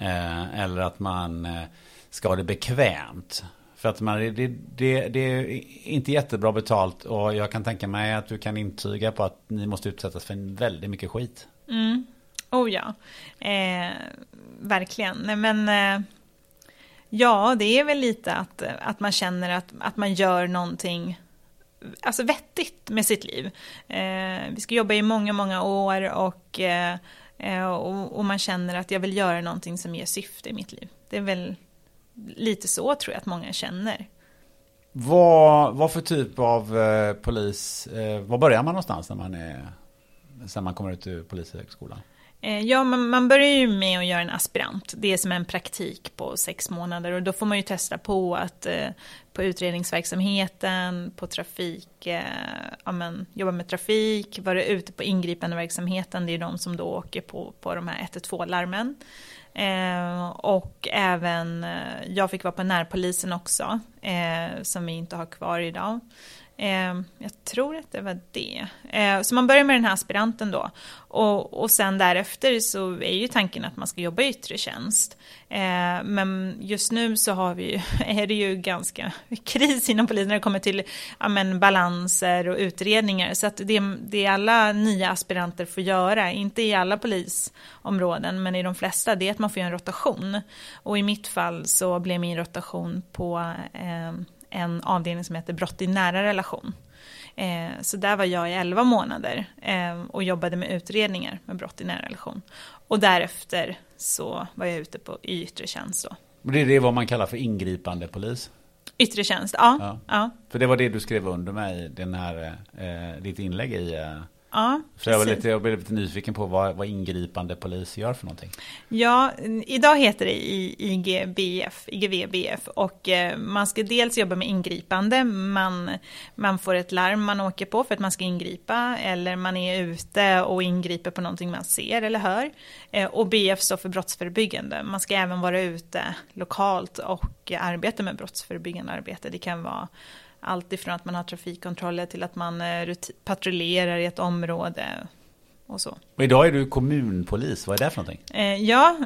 Eh, eller att man eh, ska ha det bekvämt. För att man, det, det, det, är inte jättebra betalt och jag kan tänka mig att du kan intyga på att ni måste utsättas för väldigt mycket skit. Mm. Oh ja, eh, verkligen. Nej, men eh, ja, det är väl lite att, att man känner att, att man gör någonting alltså vettigt med sitt liv. Eh, vi ska jobba i många, många år och eh, eh, och, och, man känner att jag vill göra någonting som ger syfte i mitt liv. Det är väl lite så tror jag att många känner. Vad, vad för typ av eh, polis, eh, var börjar man någonstans när man, är, när man kommer ut ur polishögskolan? Eh, ja, man, man börjar ju med att göra en aspirant. Det är som en praktik på sex månader och då får man ju testa på att eh, på utredningsverksamheten, på trafik, eh, ja, men, jobba med trafik, vara ute på ingripandeverksamheten, det är de som då åker på, på de här 112-larmen. Eh, och även, jag fick vara på närpolisen också, eh, som vi inte har kvar idag. Eh, jag tror att det var det. Eh, så man börjar med den här aspiranten då. Och, och sen därefter så är ju tanken att man ska jobba i yttre tjänst. Eh, men just nu så har vi ju, [LAUGHS] är det ju ganska [LAUGHS] kris inom polisen när det kommer till ja, men, balanser och utredningar. Så att det, det alla nya aspiranter får göra, inte i alla polisområden men i de flesta, det är att man får göra en rotation. Och i mitt fall så blev min rotation på ehm, en avdelning som heter brott i nära relation. Eh, så där var jag i 11 månader eh, och jobbade med utredningar med brott i nära relation. Och därefter så var jag ute på yttre tjänst. Då. Det är det vad man kallar för ingripande polis? Yttre tjänst, ja. ja. ja. För det var det du skrev under i den här, eh, ditt inlägg i eh, Ja, så jag, var lite, jag blev lite nyfiken på vad, vad ingripande polis gör för någonting. Ja, idag heter det IGBF, IGVBF och eh, man ska dels jobba med ingripande, man, man får ett larm man åker på för att man ska ingripa eller man är ute och ingriper på någonting man ser eller hör. Eh, och BF står för brottsförebyggande, man ska även vara ute lokalt och arbeta med brottsförebyggande arbete. Det kan vara allt ifrån att man har trafikkontroller till att man eh, patrullerar i ett område och så. Och idag är du kommunpolis, vad är det för någonting? Eh, ja,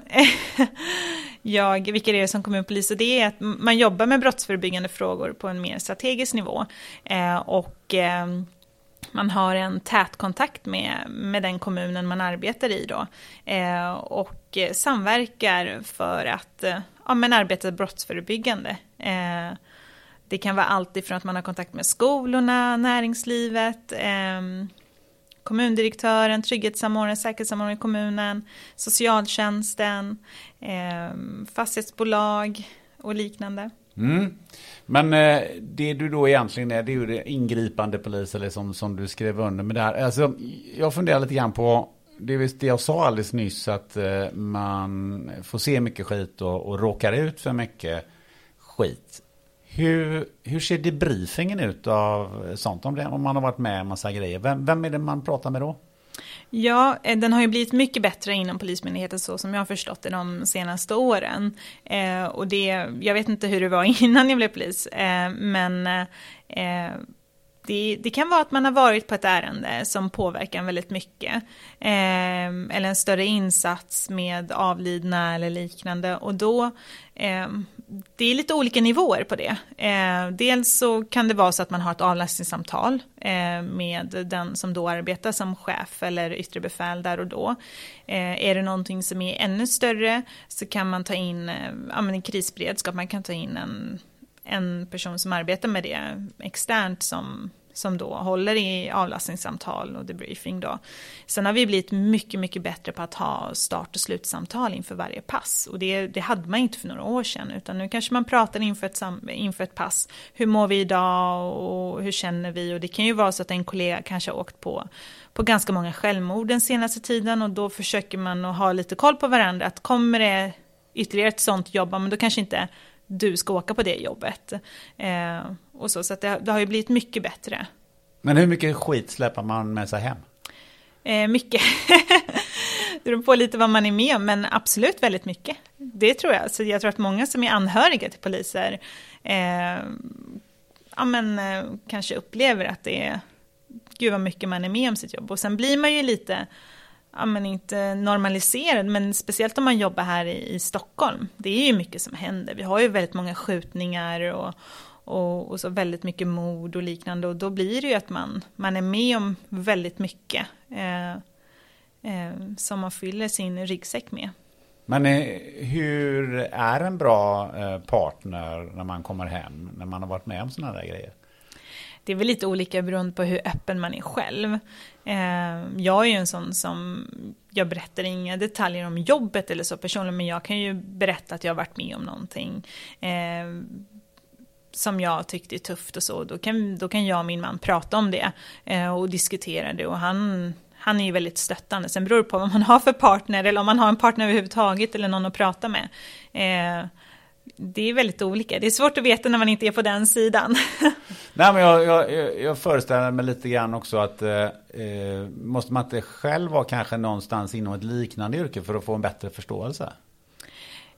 [LAUGHS] jag vikarierar som kommunpolis och det är att man jobbar med brottsförebyggande frågor på en mer strategisk nivå. Eh, och eh, man har en tät kontakt med, med den kommunen man arbetar i då. Eh, och samverkar för att eh, ja, men arbeta brottsförebyggande. Det kan vara allt ifrån att man har kontakt med skolorna, näringslivet, eh, kommundirektören, trygghetssamordnaren, säkerhetssamordnaren i kommunen, socialtjänsten, eh, fastighetsbolag och liknande. Mm. Men eh, det du då egentligen är, det är ju det ingripande polis, eller som, som du skrev under med det här. Alltså, jag funderar lite grann på, det är det jag sa alldeles nyss, att eh, man får se mycket skit och, och råkar ut för mycket skit. Hur, hur ser debriefingen ut av sånt? Om, det, om man har varit med en massa grejer. Vem, vem är det man pratar med då? Ja, eh, den har ju blivit mycket bättre inom Polismyndigheten så som jag har förstått det de senaste åren. Eh, och det, jag vet inte hur det var [LAUGHS] innan jag blev polis, eh, men eh, det, det, kan vara att man har varit på ett ärende som påverkar en väldigt mycket. Eh, eller en större insats med avlidna eller liknande. Och då, eh, det är lite olika nivåer på det. Eh, dels så kan det vara så att man har ett avlastningssamtal eh, med den som då arbetar som chef eller yttre befäl där och då. Eh, är det någonting som är ännu större så kan man ta in eh, ja, men en krisberedskap, man kan ta in en, en person som arbetar med det externt som som då håller i avlastningssamtal och debriefing då. Sen har vi blivit mycket, mycket bättre på att ha start och slutsamtal inför varje pass. Och det, det hade man inte för några år sedan, utan nu kanske man pratar inför ett, inför ett pass. Hur mår vi idag och hur känner vi? Och det kan ju vara så att en kollega kanske har åkt på, på ganska många självmord den senaste tiden och då försöker man att ha lite koll på varandra. Att kommer det ytterligare ett sånt jobb, men då kanske inte du ska åka på det jobbet. Eh, och så så det, det, har ju blivit mycket bättre. Men hur mycket skit släpper man med sig hem? Eh, mycket. det [LAUGHS] beror på lite vad man är med om, men absolut väldigt mycket. Det tror jag. Så jag tror att många som är anhöriga till poliser eh, ja, men, eh, kanske upplever att det är gud vad mycket man är med om sitt jobb. Och sen blir man ju lite ja, men inte normaliserad, men speciellt om man jobbar här i, i, Stockholm. Det är ju mycket som händer. Vi har ju väldigt många skjutningar och, och, och, så väldigt mycket mord och liknande. Och då blir det ju att man, man är med om väldigt mycket eh, eh, som man fyller sin ryggsäck med. Men eh, hur är en bra eh, partner när man kommer hem, när man har varit med om sådana där grejer? det är väl lite olika beroende på hur öppen man är själv. Eh, jag är ju en sån som, jag berättar inga detaljer om jobbet eller så personligen, men jag kan ju berätta att jag har varit med om någonting eh, som jag tyckte är tufft och så. Då kan, då kan jag och min man prata om det eh, och diskutera det och han han är ju väldigt stöttande. Sen beror det på vad man har för partner eller om man har en partner överhuvudtaget eller någon att prata med. Eh, det är väldigt olika. Det är svårt att veta när man inte är på den sidan. [LAUGHS] Nej, men jag, jag, jag föreställer mig lite grann också att eh, eh, måste man inte själv vara kanske någonstans inom ett liknande yrke för att få en bättre förståelse?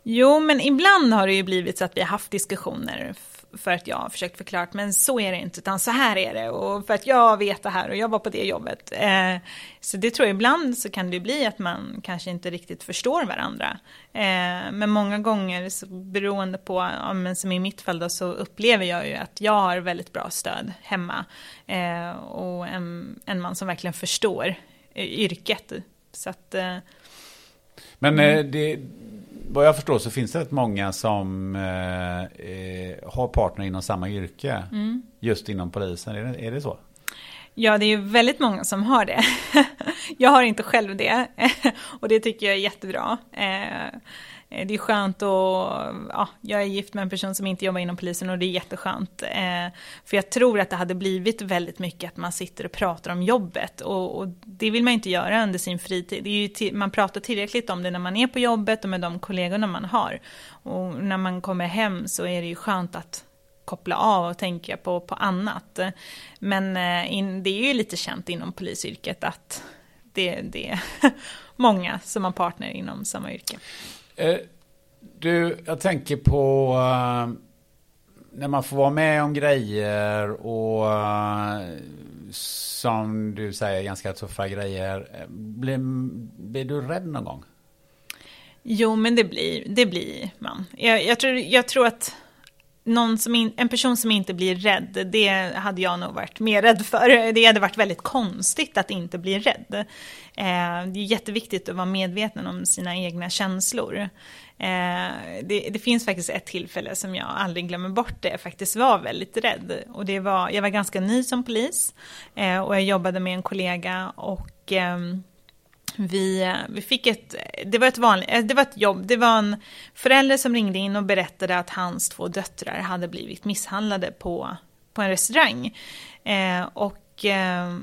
Jo, men ibland har det ju blivit så att vi har haft diskussioner för att jag har försökt förklara, men så är det inte, utan så här är det, och för att jag vet det här och jag var på det jobbet. Eh, så det tror jag ibland så kan det bli att man kanske inte riktigt förstår varandra. Eh, men många gånger, så beroende på, ja, men som i mitt fall då, så upplever jag ju att jag har väldigt bra stöd hemma. Eh, och en, en man som verkligen förstår yrket. Så att... Men mm. det vad jag förstår så finns det rätt många som eh, eh, har partner inom samma yrke. Mm. Just inom polisen, är det, är det så? Ja, det är ju väldigt många som har det. [LAUGHS] jag har inte själv det. [LAUGHS] och det tycker jag är jättebra. Eh, Eh, Eh, det är skönt att, ja, jag är gift med en person som inte jobbar inom polisen och det är jätteskönt. Eh, för jag tror att det hade blivit väldigt mycket att man sitter och pratar om jobbet och, och det vill man inte göra under sin fritid. Det är ju man pratar tillräckligt om det när man är på jobbet och med de kollegorna man har. Och när man kommer hem så är det ju skönt att koppla av och tänka på, på annat. Men eh, in, det är ju lite känt inom polisyrket att det, det är [LAUGHS] många som har partner inom samma yrke. Eh, du, jag tänker på eh, när man får vara med om grejer och eh, som du säger ganska tuffa grejer. Blir, blir du rädd någon gång? Jo, men det blir, det blir man. Jag, jag, tror, jag tror att någon som in, en person som inte blir rädd, det hade jag nog varit mer rädd för. Det hade varit väldigt konstigt att inte bli rädd. Eh, det är jätteviktigt att vara medveten om sina egna känslor. Eh, det, det, finns faktiskt ett tillfälle som jag aldrig glömmer bort, där jag faktiskt var väldigt rädd. Och det var, jag var ganska ny som polis eh, och jag jobbade med en kollega och ehm, vi, vi fick ett, det var ett vanligt, eh, det var ett jobb, det var en förälder som ringde in och berättade att hans två döttrar hade blivit misshandlade på, på en restaurang. Eh, och eh,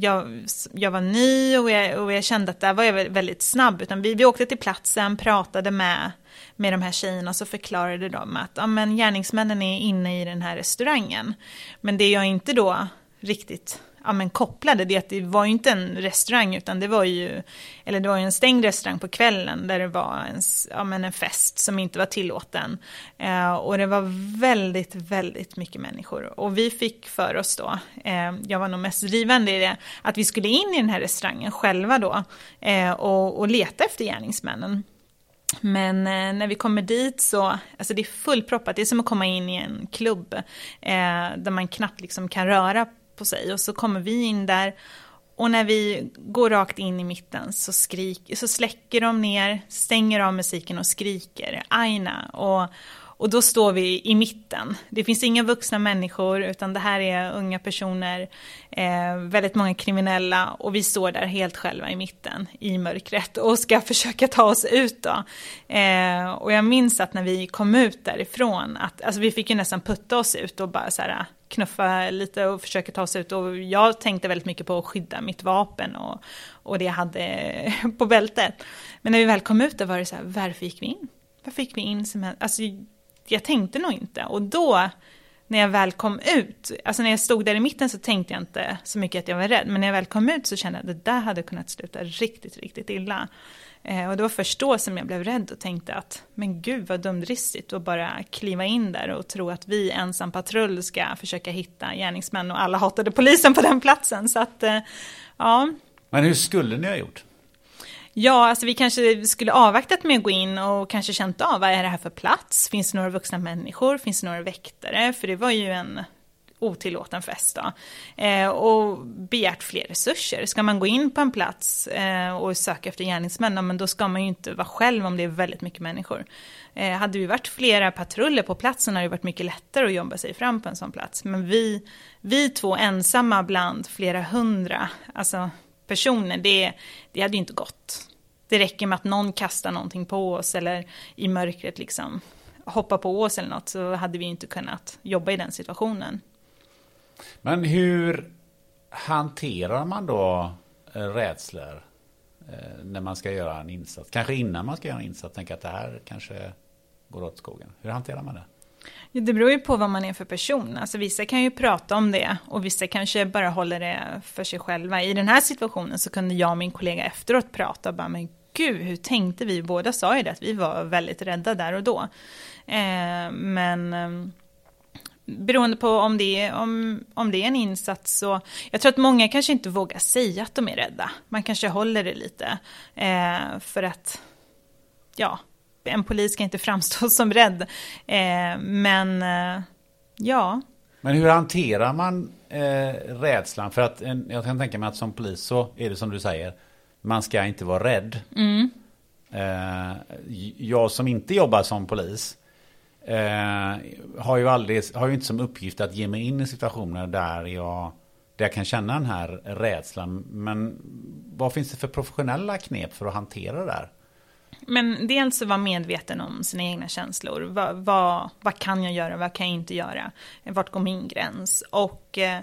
jag, jag var ny och jag, och jag kände att där var jag väldigt snabb. Utan vi, vi åkte till platsen, pratade med, med de här tjejerna och så förklarade de att ja, men gärningsmännen är inne i den här restaurangen. Men det jag inte då riktigt ja, men kopplade det det var ju inte en restaurang utan det var ju, eller det var ju en stängd restaurang på kvällen där det var en, ja, men en fest som inte var tillåten. Eh, och det var väldigt, väldigt mycket människor. Och vi fick för oss då, eh, jag var nog mest drivande i det, att vi skulle in i den här restaurangen själva då eh, och, och leta efter gärningsmännen. Men eh, när vi kommer dit så, alltså det är fullproppat, det är som att komma in i en klubb eh, där man knappt liksom kan röra på sig och så kommer vi in där och när vi går rakt in i mitten så, skrik, så släcker de ner, stänger av musiken och skriker Aina. Och, Och då står vi i mitten. Det finns inga vuxna människor, utan det här är unga personer, eh, väldigt många kriminella, och vi står där helt själva i mitten, i mörkret, och ska [LAUGHS] försöka ta oss ut då. Eh, och jag minns att när vi kom ut därifrån, att, alltså vi fick ju nästan putta oss ut och bara så här, knuffa lite och försöka ta sig ut. Och jag tänkte väldigt mycket på att skydda mitt vapen och, och det jag hade [LAUGHS] på bältet. Men när vi väl kom ut där var det så här, varför gick vi in? Varför gick vi in som alltså jag tänkte nog inte. Och då, när jag väl kom ut, alltså när jag stod där i mitten så tänkte jag inte så mycket att jag var rädd. Men när jag väl kom ut så kände jag att det där hade kunnat sluta riktigt, riktigt illa. Eh, och det var först då som jag blev rädd och tänkte att men gud vad dumdristigt att bara kliva in där och tro att vi ensam patrull ska försöka hitta gärningsmän och alla hatade polisen på den platsen. Så att, eh, ja. Men hur skulle ni ha gjort? Ja, alltså vi kanske skulle avvaktat med att gå in och kanske känt av vad är det här för plats? Finns det några vuxna människor? Finns det några väktare? För det var ju en otillåten fest då. Eh, och begärt fler resurser. Ska man gå in på en plats eh, och söka efter gärningsmän, men då ska man ju inte vara själv om det är väldigt mycket människor. Eh, hade vi varit flera patruller på platsen hade det varit mycket lättare att jobba sig fram på en sån plats. Men vi, vi två ensamma bland flera hundra alltså personer, det, det hade ju inte gått. Det räcker med att någon kastar någonting på oss eller i mörkret liksom hoppa på oss eller något så hade vi inte kunnat jobba i den situationen. Men hur hanterar man då eh, rädslor eh, när man ska göra en insats? Kanske innan man ska göra en insats, tänka att det här kanske går åt skogen. Hur hanterar man det? Det beror ju på vad man är för person. Alltså vissa kan ju prata om det och vissa kanske bara håller det för sig själva. I den här situationen så kunde jag och min kollega efteråt prata och bara, men gud, hur tänkte vi? Båda sa ju det, att vi var väldigt rädda där och då. Eh, men eh, beroende på om det, är, om, om det är en insats så, jag tror att många kanske inte vågar säga att de är rädda. Man kanske håller det lite. Eh, för att, ja, en polis ska inte [LAUGHS] framstå som rädd. Eh, men, eh, ja. Men hur hanterar man eh, rädslan? För att en, jag kan tänka mig att som polis så är det som du säger, man ska inte vara rädd. Mm. Eh, jag som inte jobbar som polis, Eh, har ju aldrig, har ju inte som uppgift att ge mig in i situationer där jag, där jag kan känna den här rädslan. Men vad finns det för professionella knep för att hantera det där? Men dels att vara medveten om sina egna känslor. Vad, vad, vad, kan jag göra, vad kan jag inte göra? Vart går min gräns? Och eh,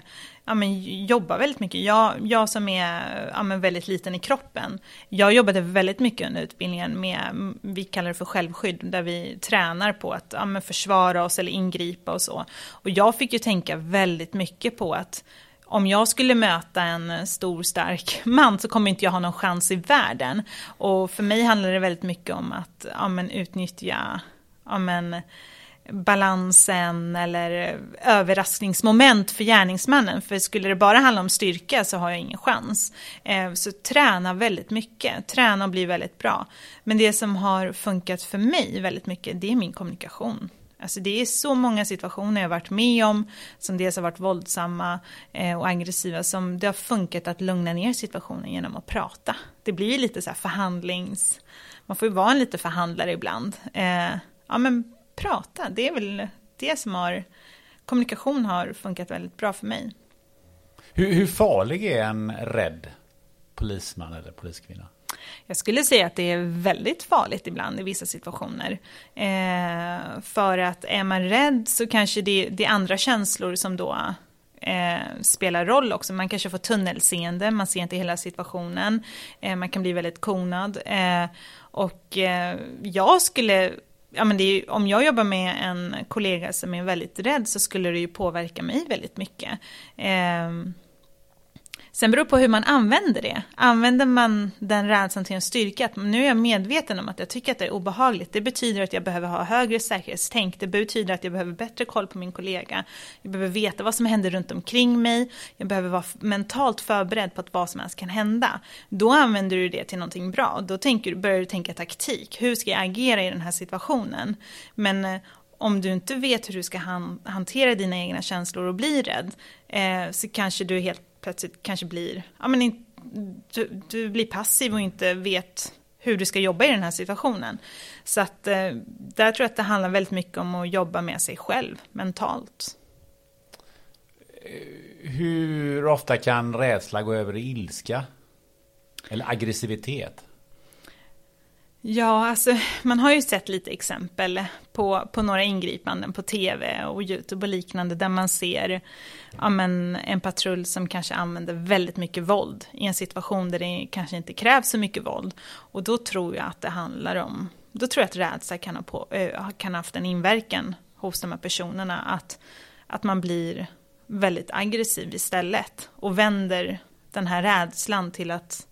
ja, men, jobba väldigt mycket. Jag, jag som är ja, men, väldigt liten i kroppen, jag jobbade väldigt mycket under utbildningen med, vi kallar det för självskydd, där vi tränar på att ja, men, försvara oss eller ingripa och så. Och jag fick ju tänka väldigt mycket på att om jag skulle möta en stor stark [LAUGHS] man så kommer inte jag ha någon chans i världen. Och för mig handlar det väldigt mycket om att ja, men, utnyttja ja, men, balansen eller överraskningsmoment för gärningsmannen. För skulle det bara handla om styrka så har jag ingen chans. Eh, så träna väldigt mycket, träna och bli väldigt bra. Men det som har funkat för mig väldigt mycket, det är min kommunikation. Alltså det är så många situationer jag varit med om som dels har varit våldsamma eh, och aggressiva som det har funkat att lugna ner situationen genom att prata. Det blir lite så här förhandlings... Man får ju vara en lite förhandlare ibland. Eh, ja men prata, det är väl det som har... Kommunikation har funkat väldigt bra för mig. Hur, hur farlig är en rädd polisman eller poliskvinna? Jag skulle säga att det är väldigt farligt ibland i vissa situationer. Eh, för att är man rädd så kanske det, det är andra känslor som då eh, spelar roll också. Man kanske får tunnelseende, man ser inte hela situationen. Eh, man kan bli väldigt konad. Eh, och eh, jag skulle ja, men det är, om jag jobbar med en kollega som är väldigt rädd så skulle det ju påverka mig väldigt mycket. Eh, Sen beror det på hur man använder det. Använder man den rädslan till en styrka, att nu är jag medveten om att jag tycker att det är obehagligt, det betyder att jag behöver ha högre säkerhetstänk, det betyder att jag behöver bättre koll på min kollega, jag behöver veta vad som händer runt omkring mig, jag behöver vara mentalt förberedd på att vad som helst kan hända. Då använder du det till någonting bra, då tänker, börjar du tänka taktik, hur ska jag agera i den här situationen? Men eh, om du inte vet hur du ska han, hantera dina egna känslor och bli rädd, eh, så kanske du helt plötsligt kanske blir, ja men du, du blir passiv och inte vet hur du ska jobba i den här situationen. Så att eh, där tror jag att det handlar väldigt mycket om att jobba med sig själv mentalt. Eh, hur ofta kan rädsla gå över i ilska? Eller aggressivitet? Ja, alltså man har ju sett lite exempel på, på några ingripanden på tv och YouTube och liknande där man ser ja, men, en patrull som kanske använder väldigt mycket våld i en situation där det kanske inte krävs så mycket våld. Och då tror jag att det handlar om, då tror jag att rädsla kan ha, på, kan ha haft en inverkan hos de här personerna, att, att man blir väldigt aggressiv istället och vänder den här rädslan till att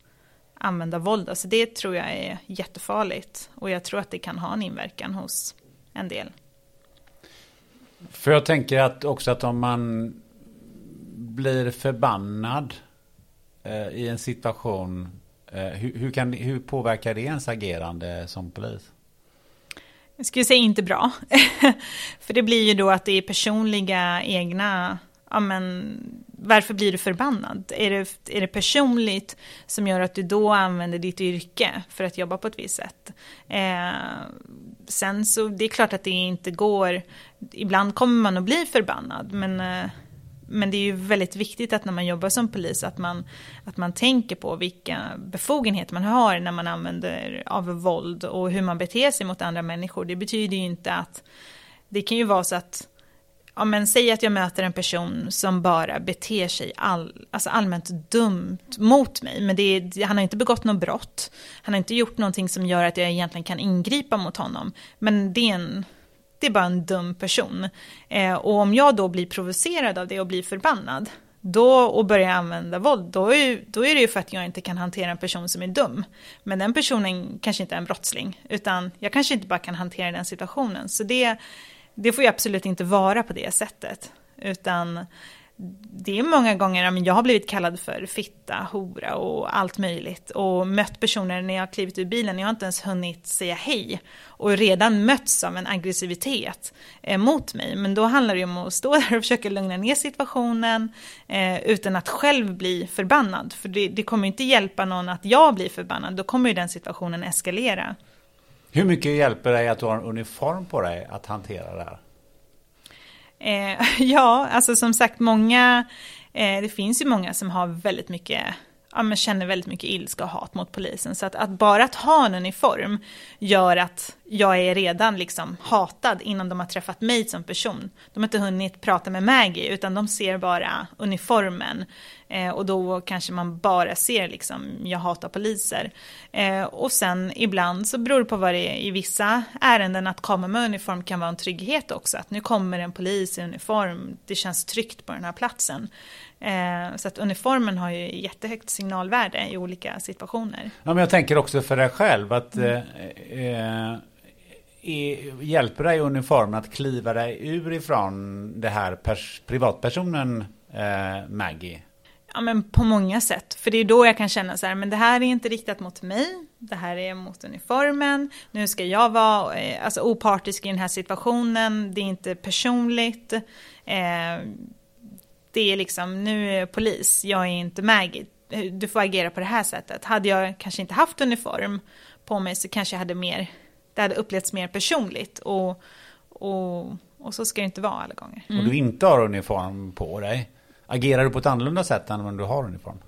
använda våld. Alltså det tror jag är jättefarligt och jag tror att det kan ha en inverkan hos en del. För jag tänker att också att om man blir förbannad eh, i en situation, eh, hur, hur, kan, hur påverkar det ens agerande som polis? Jag skulle säga inte bra. [LAUGHS] För det blir ju då att det är personliga egna ja men, varför blir du förbannad? Är det, är det personligt som gör att du då använder ditt yrke för att jobba på ett visst sätt? Eh, sen så, det är klart att det inte går, ibland kommer man att bli förbannad, men, eh, men det är ju väldigt viktigt att när man jobbar som polis att man, att man tänker på vilka befogenheter man har när man använder av våld och hur man beter sig mot andra människor. Det betyder ju inte att, det kan ju vara så att ja men säg att jag möter en person som bara beter sig all, alltså allmänt dumt mot mig, men det är, han har inte begått något brott, han har inte gjort någonting som gör att jag egentligen kan ingripa mot honom, men det är, en, det är bara en dum person. Eh, och om jag då blir provocerad av det och blir förbannad, då, och börjar använda våld, då är, då är det ju för att jag inte kan hantera en person som är dum. Men den personen kanske inte är en brottsling, utan jag kanske inte bara kan hantera den situationen. Så det det får ju absolut inte vara på det sättet. Utan det är många gånger, jag har blivit kallad för fitta, hora och allt möjligt. Och mött personer när jag har klivit ur bilen, jag har inte ens hunnit säga hej. Och redan mötts av en aggressivitet eh, mot mig. Men då handlar det ju om att stå [LAUGHS] där och försöka lugna ner situationen eh, utan att själv bli förbannad. För det, det kommer inte hjälpa någon att jag blir förbannad, då kommer ju den situationen eskalera. Hur mycket hjälper det dig att du har en uniform på dig att hantera det här? Eh, [LAUGHS] ja, alltså som sagt många, eh, det finns ju många som har väldigt mycket ja, men känner väldigt mycket ilska och hat mot polisen. Så att, att, bara att ha en uniform gör att jag är redan liksom hatad innan de har träffat mig som person. De har inte hunnit prata med Maggie utan de ser bara uniformen. Eh, och då kanske man bara ser liksom, jag hatar poliser. Eh, och sen ibland så beror det på vad det är i vissa ärenden att komma med uniform kan vara en trygghet också. Att nu kommer en polis i uniform, det känns tryggt på den här platsen. Eh, så att uniformen har ju jättehögt signalvärde i olika situationer. Ja, men jag tänker också för dig själv att mm. eh, eh, hjälper dig uniformen att kliva dig ur ifrån det här privatpersonen eh, Maggie? Ja, men på många sätt. För det är då jag kan känna så här, men det här är inte riktat mot mig, det här är mot uniformen, nu ska jag vara eh, alltså, opartisk i den här situationen, det är inte personligt. Eh, det är liksom, nu är jag polis, jag är inte Maggie, du får agera på det här sättet. Hade jag kanske inte haft uniform på mig så kanske jag hade mer, det hade upplevts mer personligt. Och, och, och så ska det inte vara alla gånger. Mm. Och du inte har uniform på dig, agerar du på ett annorlunda sätt än om du har uniform?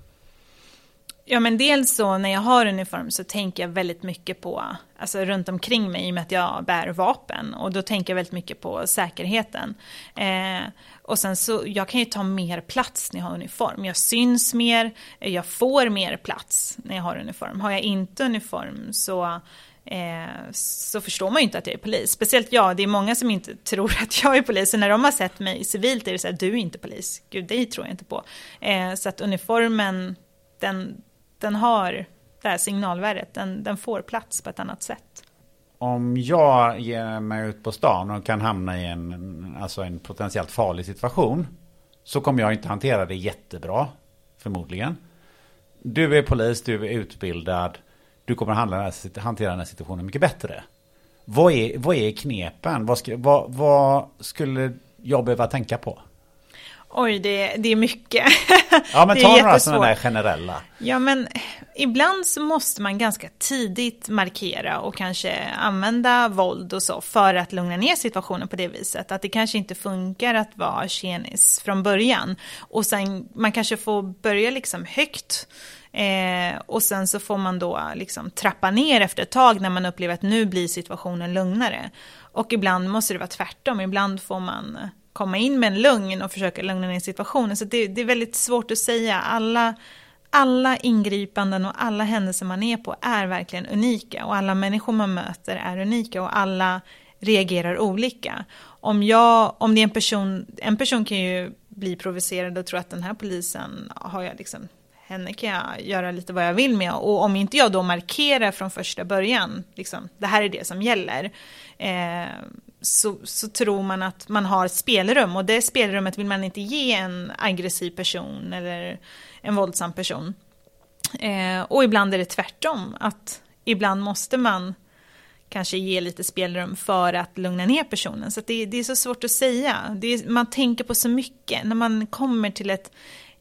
Ja men dels så när jag har uniform så tänker jag väldigt mycket på, alltså runt omkring mig i och med att jag bär vapen. Och då tänker jag väldigt mycket på säkerheten. Eh, och sen så, jag kan ju ta mer plats när jag har uniform. Jag syns mer, jag får mer plats när jag har uniform. Har jag inte uniform så Eh, så förstår man ju inte att jag är polis. Speciellt jag, det är många som inte [LAUGHS] tror att jag är polis. Och när de har sett mig civilt är det så här, du är inte polis. Gud, dig tror jag inte på. Eh, så att uniformen, den, den har det här signalvärdet, den, den får plats på ett annat sätt. Om jag ger mig ut på stan och kan hamna i en, alltså en potentiellt farlig situation så kommer jag inte hantera det jättebra, förmodligen. Du är polis, du är utbildad, du kommer hantera den här situationen mycket bättre. Vad är, vad är knepen? Vad, vad, vad skulle jag behöva tänka på? Oj, det, det är mycket. [LAUGHS] Ja, men ta några sådana där generella. Ja, men ibland så måste man ganska tidigt markera och kanske använda våld och så för att lugna ner situationen på det viset. Att det kanske inte funkar att vara tjenis från början. Och sen man kanske får börja liksom högt. Eh, och sen så får man då liksom trappa ner efter ett tag när man upplever att nu blir situationen lugnare. Och ibland måste det vara tvärtom. Ibland får man komma in med en lugn och försöka lugna ner situationen. Så det, det är väldigt svårt att säga. Alla, alla ingripanden och alla händelser man är på är verkligen unika. Och alla människor man möter är unika och alla reagerar olika. Om, jag, om det är en person, en person kan ju bli provocerad och tro att den här polisen har jag liksom henne kan jag göra lite vad jag vill med och om inte jag då markerar från första början, liksom, det här är det som gäller, eh, så, så tror man att man har spelrum och det spelrummet vill man inte ge en aggressiv person eller en våldsam person. Eh, och ibland är det tvärtom, att ibland måste man kanske ge lite spelrum för att lugna ner personen. Så att det, det är så svårt att säga. Det är, man tänker på så mycket när man kommer till ett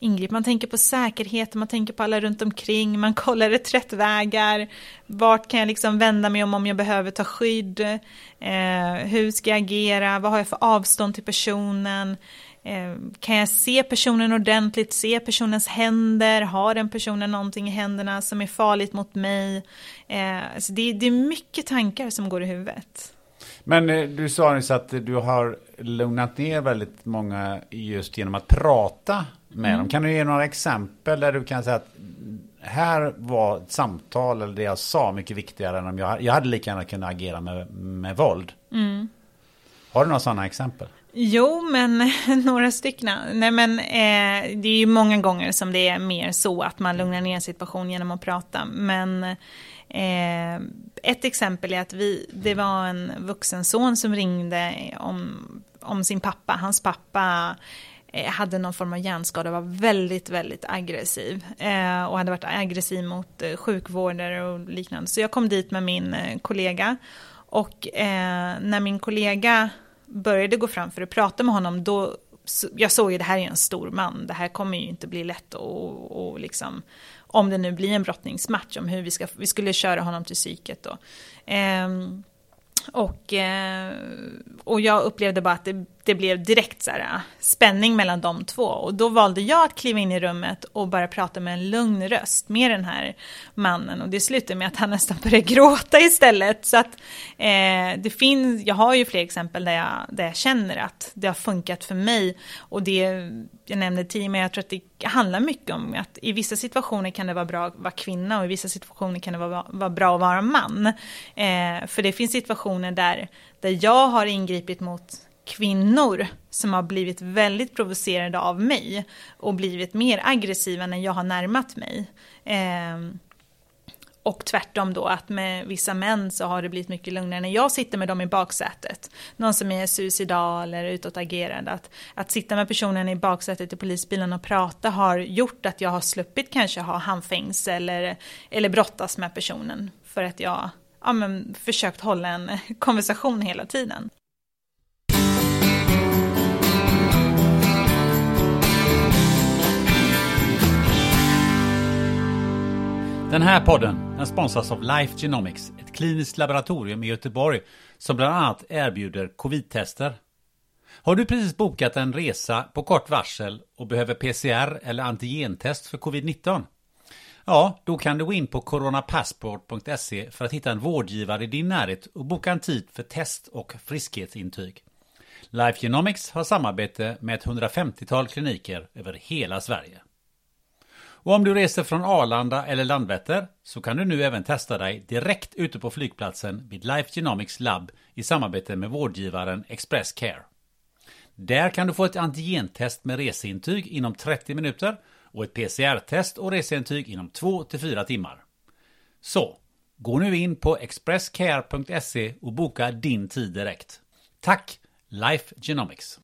ingrepp. Man tänker på säkerhet, man tänker på alla runt omkring, man kollar reträttvägar, vart kan jag liksom vända mig om om jag behöver ta skydd, eh, hur ska jag agera, vad har jag för avstånd till personen, eh, kan jag se personen ordentligt, se personens händer, har den personen någonting i händerna som är farligt mot mig. Eh, alltså det, det är mycket tankar som går i huvudet. Men eh, du sa nyss att du har lugnat ner väldigt många just genom att prata med Mm. dem. Kan du ge några exempel där du kan säga att här var ett samtal eller det jag sa mycket viktigare än om jag, jag hade lika gärna kunnat agera med, med våld. Mm. Har du några sådana exempel? Jo, men [LAUGHS] några stycken. Nej, men eh, det är ju många gånger som det är mer så att man lugnar ner en situation genom att prata. Men eh, ett exempel är att vi, det var en vuxen son som ringde om, om sin pappa. Hans pappa Eh, hade någon form av hjärnskada och var väldigt, väldigt aggressiv. Eh, och hade varit aggressiv mot eh, sjukvårdare och liknande. Så jag kom dit med min eh, kollega. Och eh, när min kollega började gå fram för att prata med honom, då, så- jag såg ju det här är en stor man, det här kommer ju inte bli lätt och, och liksom, om det nu blir en brottningsmatch, om hur vi ska, vi skulle köra honom till psyket då. Ehm, och, eh, och jag upplevde bara att det, det blev direkt så här, äh, spänning mellan de två. Och då valde jag att kliva in i rummet och bara prata med en lugn röst med den här mannen. Och det slutade med att han nästan började gråta istället. Så att eh, det finns, jag har ju fler exempel där jag, där jag känner att det har funkat för mig. Och det, jag nämnde tidigare, men jag tror att det handlar mycket om att i vissa situationer kan det vara bra att vara kvinna och i vissa situationer kan det vara, vara bra att vara man. Eh, för det finns situationer där, där jag har ingripit mot kvinnor som har blivit väldigt provocerade av mig och blivit mer aggressiva när jag har närmat mig. Eh, och tvärtom då att med vissa män så har det blivit mycket lugnare när jag sitter med dem i baksätet. Någon som är suicidal eller utåtagerande. Att, att sitta med personen i baksätet i polisbilen och prata har gjort att jag har sluppit kanske ha handfängsel eller, eller brottas med personen. För att jag ja, men, försökt hålla en [LAUGHS] konversation hela tiden. Den här podden den sponsras av Life Genomics, ett kliniskt laboratorium i Göteborg som bland annat erbjuder covid-tester. Har du precis bokat en resa på kort varsel och behöver PCR eller antigentest för covid-19? Ja, då kan du gå in på coronapassport.se för att hitta en vårdgivare i din närhet och boka en tid för test och friskhetsintyg. Life Genomics har samarbete med ett 150-tal kliniker över hela Sverige. Och om du reser från Arlanda eller Landvetter så kan du nu även testa dig direkt ute på flygplatsen vid Life Genomics Lab i samarbete med vårdgivaren Express Care. Där kan du få ett antigentest med reseintyg inom 30 minuter och ett PCR-test och reseintyg inom 2-4 timmar. Så, gå nu in på expresscare.se och boka din tid direkt. Tack, Life Genomics!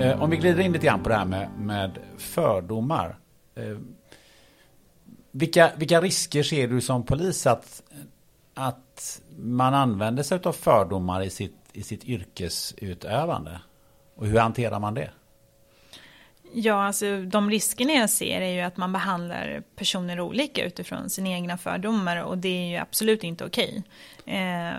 Eh, om vi glider in lite grann på det här med, med fördomar. Eh, Vilka, vilka risker ser du som polis att, att man använder sig av fördomar i sitt, i sitt yrkesutövande? Och hur hanterar man det? Ja, alltså de riskerna jag ser är ju att man behandlar personer olika utifrån sina egna fördomar och det är ju absolut inte okej. Eh,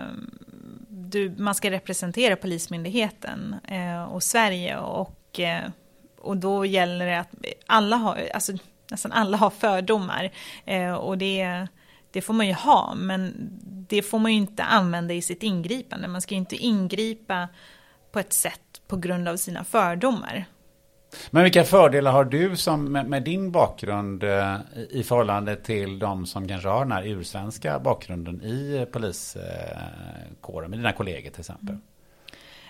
du, man ska representera Polismyndigheten eh, och Sverige och, eh, och då gäller det att alla har, alltså nästan alla har fördomar eh, och det, det får man ju ha, men det får man ju inte använda i sitt ingripande. Man ska ju inte ingripa på ett sätt på grund av sina fördomar. Men vilka fördelar har du som med, med din bakgrund eh, i förhållande till de som kanske har den här ursvenska bakgrunden i eh, poliskåren, med dina kollegor till exempel? Mm.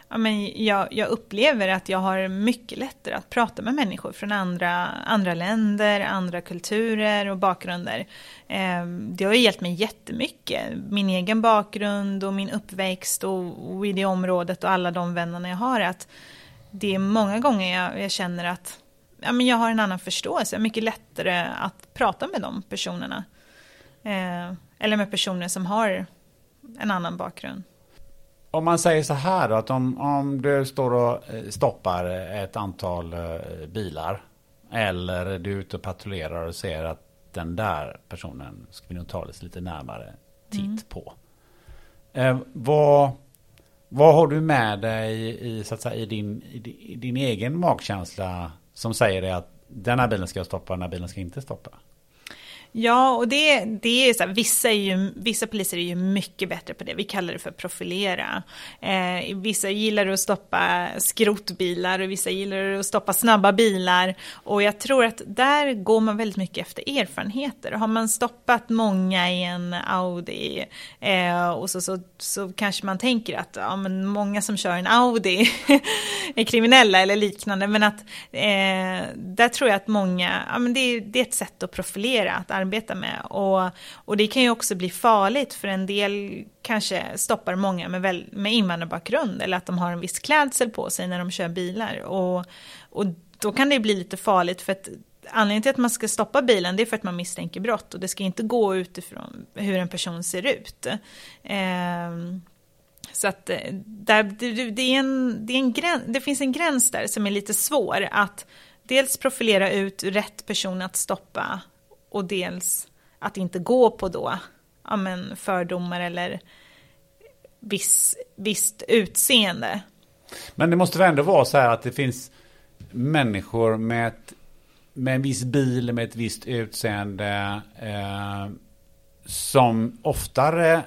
Ja, men jag, jag, upplever att jag har mycket lättare att prata med människor från andra, andra länder, andra kulturer och bakgrunder. Eh, det har hjälpt mig jättemycket. Min egen bakgrund och min uppväxt och, och i det området och alla de vännerna jag har. att det är många gånger jag, jag känner att ja, men jag har en annan förståelse. Mycket lättare att prata med de personerna. Eh, eller med personer som har en annan bakgrund. Om man säger så här då, att om, om du står och eh, stoppar ett antal eh, bilar. Eller du är ute och patrullerar och ser att den där personen ska vi nog ta lite närmare titt mm. på. Eh, vad, vad har du med dig i, så att säga, i, din, i din egen magkänsla som säger dig att den här bilen ska jag stoppa, den här bilen ska inte stoppa? Ja, och det, det är så här, vissa, är ju, vissa poliser är ju mycket bättre på det. Vi kallar det för profilera. Eh, vissa gillar att stoppa skrotbilar och vissa gillar att stoppa snabba bilar. Och jag tror att där går man väldigt mycket efter erfarenheter. Har man stoppat många i en Audi eh, och så, så, så kanske man tänker att ja, men många som kör en Audi [LAUGHS] är kriminella eller liknande. Men att eh, där tror jag att många, ja, men det, det är ett sätt att profilera, att arbeta med. Och, och det kan ju också bli farligt för en del kanske stoppar många med, väl, med invandrarbakgrund eller att de har en viss klädsel på sig när de kör bilar. Och, och då kan det bli lite farligt för att anledningen till att man ska stoppa bilen det är för att man misstänker brott och det ska inte gå utifrån hur en person ser ut. Eh, så att eh, där, det, det, är en, det, är en gräns, det finns en gräns där som är lite svår att dels profilera ut rätt person att stoppa och dels att inte gå på då ja, men fördomar eller viss, visst utseende. Men det måste väl ändå vara så här att det finns människor med, ett, med en viss bil med ett visst utseende eh, som oftare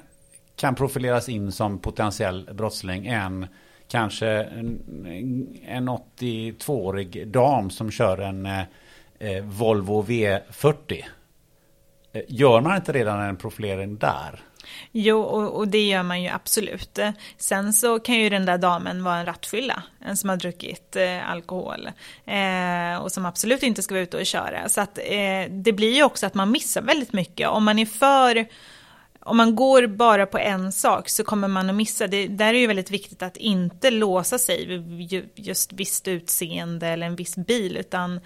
kan profileras in som potentiell brottsling än kanske en, en 82-årig dam som kör en eh, eh Volvo V40. Eh, gör man inte redan en profilering där? Jo, och, och, det gör man ju absolut. Eh, sen så kan ju den där damen vara en rattfylla, en som har druckit eh, alkohol eh, och som absolut inte ska vara ute och köra. Så att eh, det blir ju också att man missar väldigt mycket. Om man är för om man går bara på en sak så kommer man att missa. Det där är ju väldigt viktigt att inte låsa sig vid just visst utseende eller en viss bil, utan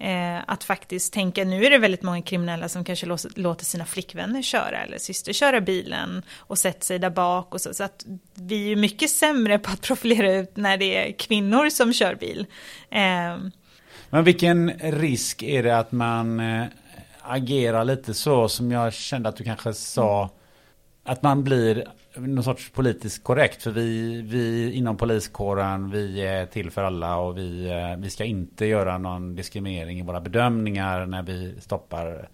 eh, att faktiskt tänka, nu är det väldigt många kriminella som kanske låter sina flickvänner köra eller syster köra bilen och sätter sig där bak och så. Så att vi är mycket sämre på att [LAUGHS] profilera ut när det är kvinnor som kör bil. Eh, Men vilken risk är det att man eh, agerar lite så som jag kände att du kanske sa att man blir någon sorts politiskt korrekt. För vi, vi inom poliskåren, vi är till för alla och vi, eh, vi ska inte göra någon diskriminering i våra bedömningar när vi stoppar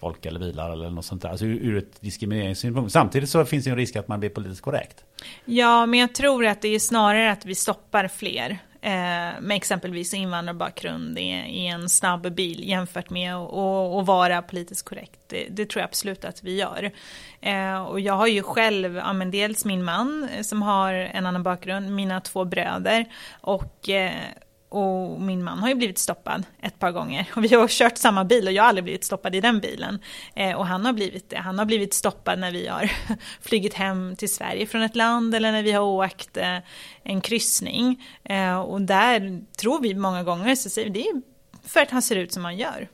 folk eller bilar eller något sånt där. Alltså ur, ur ett diskrimineringssynpunkt. Samtidigt så finns det en risk att man blir politiskt korrekt. Ja, men jag tror att det är snarare att vi stoppar fler Eh, med exempelvis invandrarbakgrund i, i en snabb bil jämfört med att vara politiskt korrekt. Det, det, tror jag absolut att vi gör. Eh, och jag har ju själv, ja, men dels min man som har en annan bakgrund, mina två bröder och eh, och min man har ju blivit stoppad ett par gånger. Och vi har kört samma bil och jag har aldrig blivit stoppad i den bilen. Eh, och han har blivit det. Han har blivit stoppad när vi har [LAUGHS] flugit hem till Sverige från ett land eller när vi har åkt eh, en kryssning. Eh, och där tror vi många gånger så säger vi det är för att han ser ut som han gör.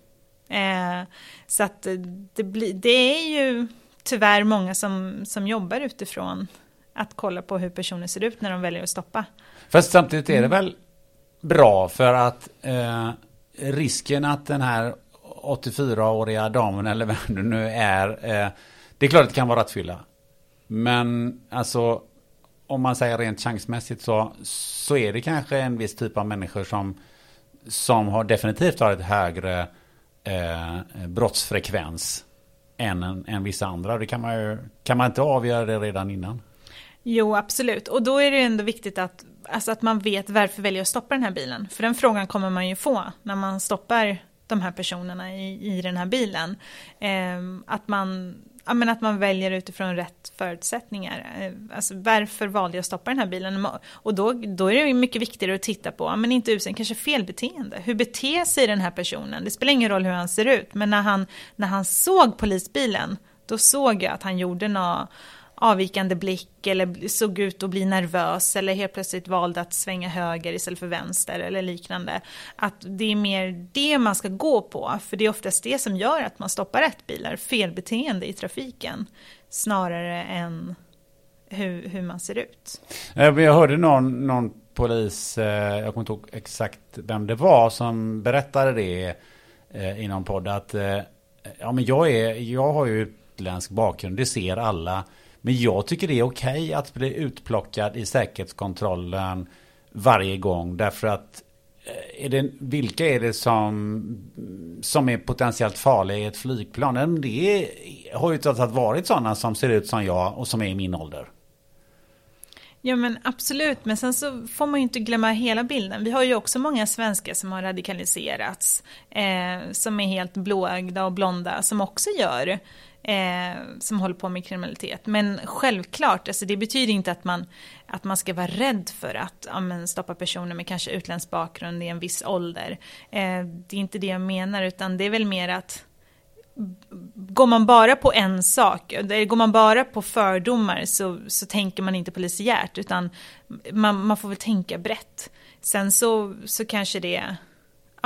Eh, så att det, blir, det är ju tyvärr många som, som jobbar utifrån att kolla på hur personer ser ut när de väljer att stoppa. Fast samtidigt är det väl bra för att eh, risken att den här 84-åriga damen eller vem det nu är. Eh, det är klart att det kan vara rattfylla. Men alltså om man säger rent chansmässigt så, så är det kanske en viss typ av människor som, som har definitivt har ett högre eh, brottsfrekvens än, än vissa andra. Det kan man ju, kan man inte avgöra det redan innan? Jo, absolut. Och då är det ändå viktigt att, alltså att man vet varför väljer att stoppa den här bilen. För den frågan kommer man ju få när man stoppar de här personerna i, i den här bilen. Eh, att, man, ja, men att man väljer utifrån rätt förutsättningar. Eh, alltså varför valde jag att stoppa den här bilen? Och då, då är det mycket viktigare att titta på, ja, men inte usen, kanske felbeteende. Hur beter sig den här personen? Det spelar ingen roll hur han ser ut, men när han, när han såg polisbilen, då såg jag att han gjorde något avvikande blick eller såg ut att bli nervös eller helt plötsligt valde att svänga höger istället för vänster eller liknande. Att det är mer det man ska gå på, för det är oftast det som gör att man stoppar rätt bilar, felbeteende i trafiken, snarare än hur, hur man ser ut. Eh, jag hörde någon, någon polis, eh, jag kommer inte ihåg exakt vem det var, som berättade det eh, i någon podd att ja, men jag, är, jag har ju utländsk bakgrund, det ser alla. Men jag tycker det är okej att bli utplockad i säkerhetskontrollen varje gång. Därför att eh, är det, vilka är det som, som är potentiellt farliga i ett flygplan? Det har ju trots allt varit sådana som ser ut som jag och som är i min ålder. Ja men absolut, men sen så får man ju inte glömma hela bilden. Vi har ju också många svenskar som har radikaliserats, eh, som är helt blåögda och blonda, som också gör eh, som håller på med kriminalitet. Men självklart, alltså det betyder inte att man, att man ska vara rädd för att ja, men, stoppa personer med kanske utländsk bakgrund i en viss ålder. Eh, det är inte det jag menar, utan det är väl mer att Går man bara på en sak, går man bara på fördomar så, så tänker man inte polisiärt utan man, man får väl tänka brett. Sen så, så kanske det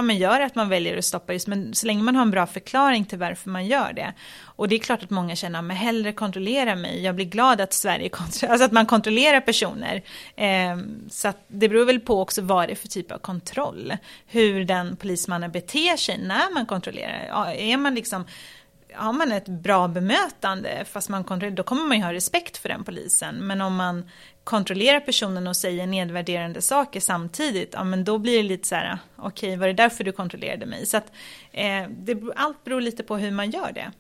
ja, men gör att man väljer att stoppa just, men så länge man har en bra förklaring till varför man gör det. Och det är klart att många känner, men hellre kontrollera mig, jag blir glad att Sverige kontrollerar, alltså att man kontrollerar personer. Eh, så att det beror väl på också vad det är för typ av kontroll. Hur den polismannen beter sig när man kontrollerar. Ja, är man liksom har man ett bra bemötande, fast man kontrollerar, då kommer man ju ha respekt för den polisen. Men om man kontrollerar personen och säger nedvärderande saker samtidigt, ja men då blir det lite så här, okej okay, var det därför du kontrollerade mig? Så att eh, det, allt beror lite på hur man gör det.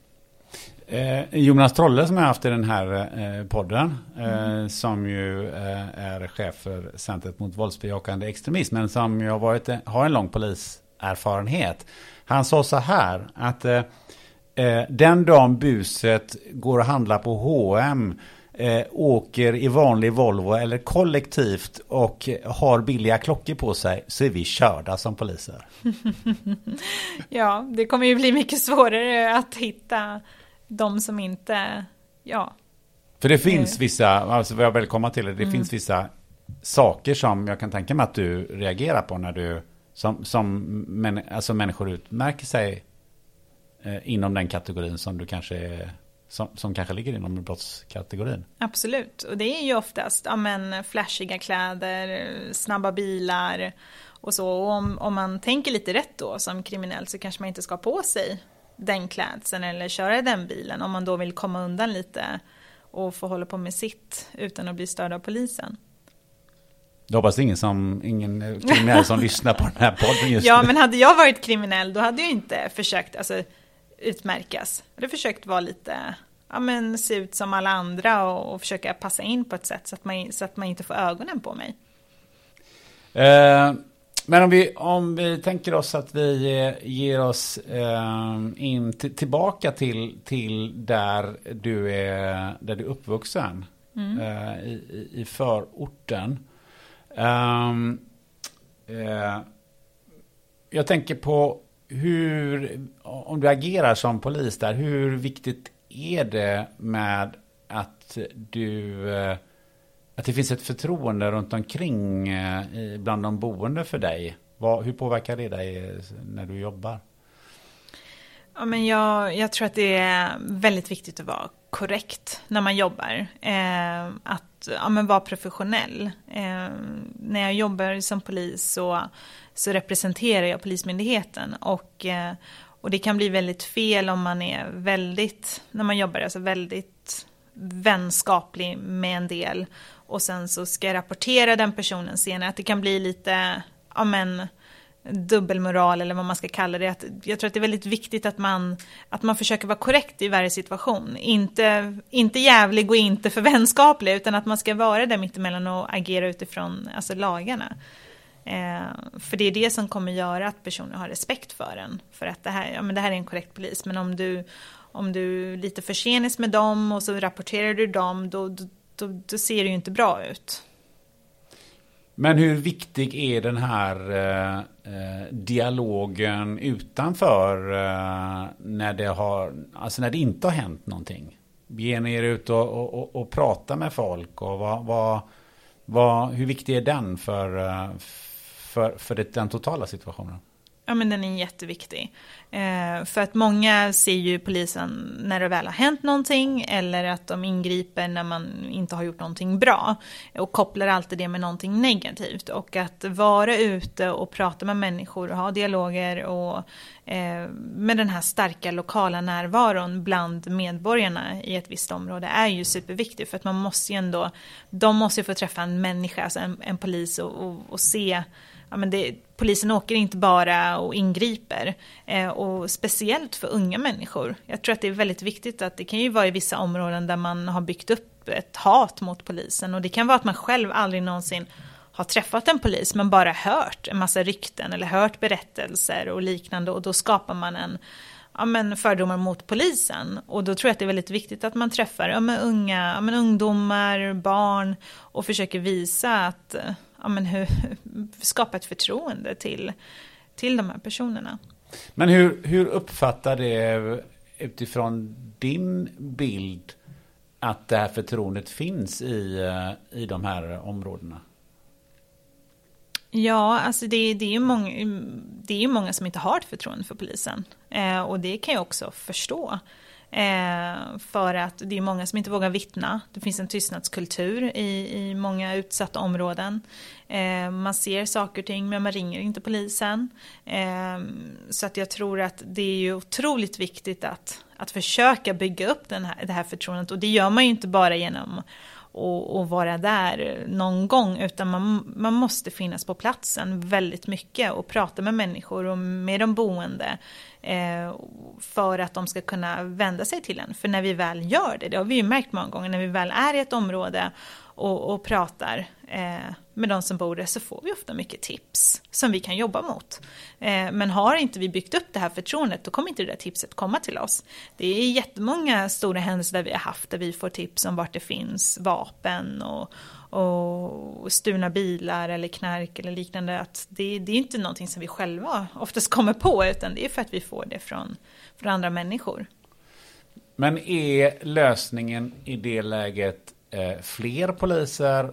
Eh, Jonas Trolle som jag haft i den här eh, podden, eh, mm. som ju är chef för Centret mot våldsbejakande extremism, men som ju har, varit, har en lång poliserfarenhet. Han sa så här att den dagen buset går och handlar på H&M eh, åker i vanlig Volvo eller kollektivt och har billiga klockor på sig så är vi körda som poliser. [LAUGHS] ja, det kommer ju bli mycket svårare att hitta de som inte, ja. För det finns vissa, alltså vad jag vill komma till det, mm. finns vissa saker som jag kan tänka mig att du reagerar på när du, som, som men, alltså människor utmärker sig eh, inom den kategorin som du kanske är som, som kanske ligger inom brottskategorin. Absolut, och det är ju oftast ja, men, flashiga kläder, snabba bilar och så. Och om, om man tänker lite rätt då som kriminell så kanske man inte ska ha på sig den klädseln eller köra den bilen om man då vill komma undan lite och få hålla på med sitt utan att bli störd av polisen. Jag hoppas ingen, som, ingen kriminell som [LAUGHS] lyssnar på den här podden just Ja, nu. men hade jag varit kriminell då hade jag inte försökt, alltså utmärkas. Jag hade försökt vara lite, ja men se ut som alla andra och, och försöka passa in på ett sätt så att man, så att man inte får ögonen på mig. Eh, men om vi, om vi tänker oss att vi eh, ger oss eh, in tillbaka till, till där du är, där du är uppvuxen. Mm. Eh, i, I förorten. Um, jag tänker på hur, om du agerar som polis där, hur viktigt är det med att du eh, att det finns ett förtroende runt omkring eh, bland de boende för dig? Hur påverkar det dig eh, när du jobbar? Ja, men jag, jag tror att det är väldigt viktigt att vara korrekt när man jobbar. Eh, att ja, men vara professionell. Eh, när jag jobbar som polis så, så representerar jag Polismyndigheten. Och, eh, och det kan bli väldigt fel om man är väldigt, när man jobbar, alltså väldigt vänskaplig med en del. Och sen så ska jag rapportera den personen senare. Att det kan bli lite, ja men dubbelmoral eller vad man ska kalla det. Att jag tror att det är väldigt viktigt att man, att man försöker vara korrekt i varje situation. Inte, inte jävlig och inte för vänskaplig utan att man ska vara där mittemellan och agera utifrån alltså, lagarna. Eh, för det är det som kommer göra att personer har respekt för en. För att det här, ja, men det här är en korrekt polis men om du, om du lite försenas med dem och så rapporterar du dem då, då, då, då ser det ju inte bra ut. Men hur viktig är den här eh, eh, dialogen utanför eh, när, det har, alltså när det inte har hänt någonting? Ger ni er ut och, och, och, och pratar med folk och vad, vad, vad, hur viktig är den för, eh, för, för det, den totala situationen? Ja, men den är jätteviktig. Eh, för att många ser ju polisen när det väl har hänt någonting eller att de ingriper när man inte har gjort någonting bra och kopplar alltid det med någonting negativt. Och att vara ute och prata med människor och ha dialoger och eh, med den här starka lokala närvaron bland medborgarna i ett visst område är ju superviktigt för att man måste ju ändå, de måste ju få träffa en människa, alltså en, en polis och, och, och se ja, men det, polisen åker inte bara och ingriper. Eh, och speciellt för unga människor. Jag tror att det är väldigt viktigt att det kan ju vara i vissa områden där man har byggt upp ett hat mot polisen. Och det kan vara att man själv aldrig någonsin har träffat en polis men bara hört en massa rykten eller hört berättelser och liknande och då skapar man en ja, men fördomar mot polisen. Och då tror jag att det är väldigt viktigt att man träffar ja, men unga, ja, men ungdomar, barn och försöker visa att eh, ja, men hur, [LAUGHS] skapa ett förtroende till, till de här personerna. Men hur, hur uppfattar det utifrån din bild att det här förtroendet finns i, eh, i de här områdena? Ja, alltså det, det, är ju många, det är ju många som inte har ett förtroende för polisen. Eh, och det kan jag också förstå. Eh, för att det är många som inte vågar vittna. Det finns en tystnadskultur i, i många utsatta områden. Eh, man ser saker och ting men man ringer inte polisen. Eh, så att jag tror att det är ju otroligt viktigt att, att försöka bygga upp den här, det här förtroendet. Och det gör man ju inte bara genom och, och, vara där någon gång utan man, man måste finnas på platsen väldigt mycket och prata med människor och med de boende eh, Eh, för att de ska kunna vända sig till en. För när vi väl gör det, det har vi ju märkt många gånger, när vi väl är i ett område och, och pratar eh, med de som bor där så får vi ofta mycket tips som vi kan jobba mot. Eh, men har inte vi byggt upp det här förtroendet då kommer inte det där tipset komma till oss. Det är jättemånga stora händelser där vi har haft där vi får tips om vart det finns vapen och, och stulna bilar eller knark eller liknande. Att det, det är inte någonting som vi själva oftast kommer på utan det är för att vi får det från, från andra människor. Men är lösningen i det läget eh, fler poliser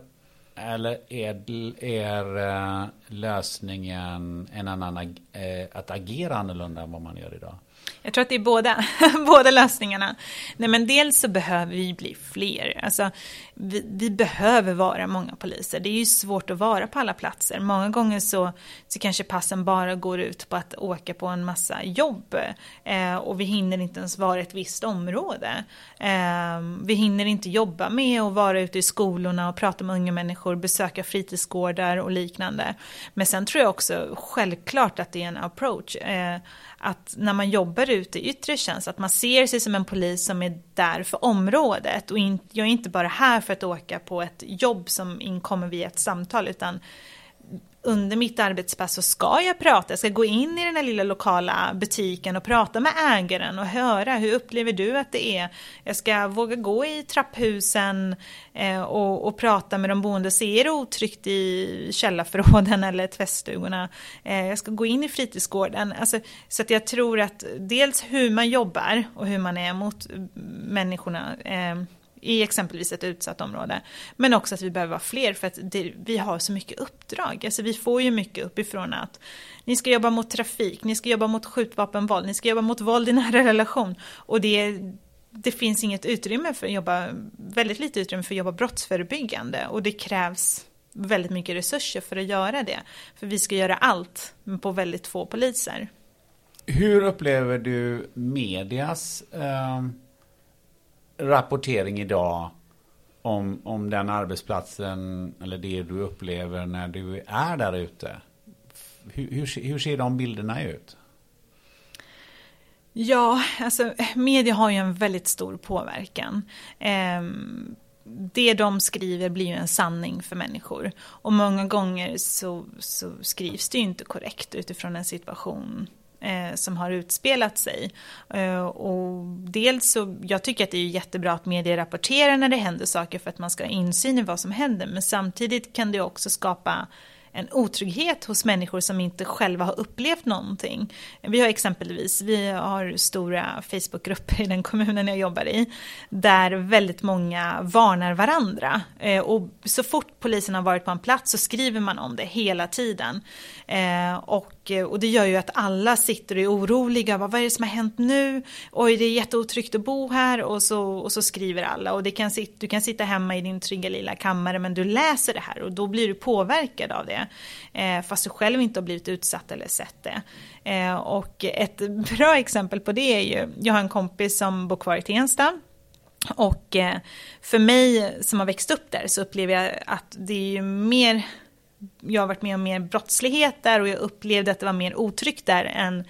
eller är, är eh, lösningen en annan, eh, att agera annorlunda än vad man gör idag? Jag tror att det är båda, [LAUGHS] båda lösningarna. Nej, men dels så behöver vi bli fler. Alltså, vi, vi, behöver vara många poliser. Det är ju svårt att vara på alla platser. Många gånger så, så kanske passen bara går ut på att åka på en massa jobb. Eh, och vi hinner inte ens vara i ett visst område. Eh, vi hinner inte jobba med att vara ute i skolorna och prata med unga människor, besöka fritidsgårdar och liknande. Men sen tror jag också självklart att det är en approach. Eh, att när man jobbar ute i yttre tjänst, att man ser sig som en polis som är där för området och in, jag är inte bara här för att åka på ett jobb som inkommer via ett samtal utan under mitt arbetspass så ska jag prata, jag ska gå in i den här lilla lokala butiken och prata med ägaren och höra hur upplever du att det är. Jag ska våga gå i trapphusen eh, och, och, prata med de boende, se är det otryggt i källarförråden [LAUGHS] eller tvättstugorna. Eh, jag ska gå in i fritidsgården. Alltså, så att jag tror att dels hur man jobbar och hur man är mot människorna eh, i exempelvis ett utsatt område. Men också att vi behöver vara fler för att det, vi har så mycket uppdrag. Alltså vi får ju mycket uppifrån att ni ska jobba mot trafik, ni ska jobba mot skjutvapenvåld, ni ska jobba mot våld i nära relation. Och det, det finns inget utrymme för att jobba, väldigt lite utrymme för att jobba brottsförebyggande. Och det krävs väldigt mycket resurser för att göra det. För vi ska göra allt på väldigt få poliser. Hur upplever du medias eh, rapportering idag om, om den arbetsplatsen eller det du upplever när du är där ute? Hur, hur, hur ser de bilderna ut? Ja, alltså media har ju en väldigt stor påverkan. Eh, det de skriver blir ju en sanning för människor. Och många gånger så, så skrivs det ju inte korrekt utifrån en situation eh, som har utspelat sig. Eh, och dels så, jag tycker att det är jättebra att media rapporterar när det händer saker för att man ska ha insyn i vad som händer. Men samtidigt kan det också skapa en otrygghet hos människor som inte själva har upplevt någonting. Vi har exempelvis, vi har stora Facebookgrupper i den kommunen jag jobbar i, där väldigt många varnar varandra. Eh, och så fort polisen har varit på en plats så skriver man om det hela tiden. Eh, och och, och det gör ju att alla sitter och är oroliga, vad är det som har hänt nu? Oj, det är jätteotryggt att bo här och så, och så skriver alla. Och det kan, du kan sitta hemma i din trygga lilla kammare men du läser det här och då blir du påverkad av det eh, fast du själv inte har blivit utsatt eller sett det. Eh, och ett bra exempel på det är ju, jag har en kompis som bor kvar i Tensta och eh, för mig som har växt upp där så upplever jag att det är ju mer jag har varit med om mer brottslighet där och jag upplevde att det var mer otryggt där än,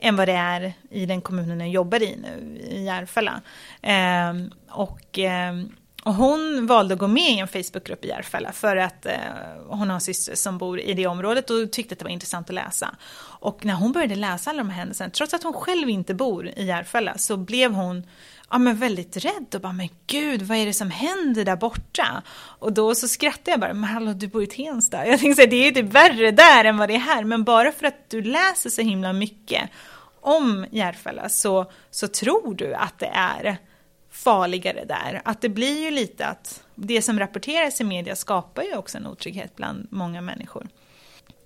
än vad det är i den kommunen jag jobbar i nu, i Järfälla. Eh, och eh, och hon valde att gå med i en Facebookgrupp i Järfälla för att eh, hon har en syster som bor i det området och tyckte att det var intressant att läsa. Och när hon började läsa alla de här händelserna, trots att hon själv inte bor i Järfälla, så blev hon ja, men väldigt rädd och bara, men gud, vad är det som händer där borta? Och då så skrattade jag bara, men hallå, du bor i Tensta. [LAUGHS] Jag tänkte säga, det är ju typ värre där än vad det är här, men bara för att du läser så himla mycket om Järfälla så, så tror du att det är farligare där. Att det blir ju lite att det som rapporteras i media skapar ju också en otrygghet bland många människor.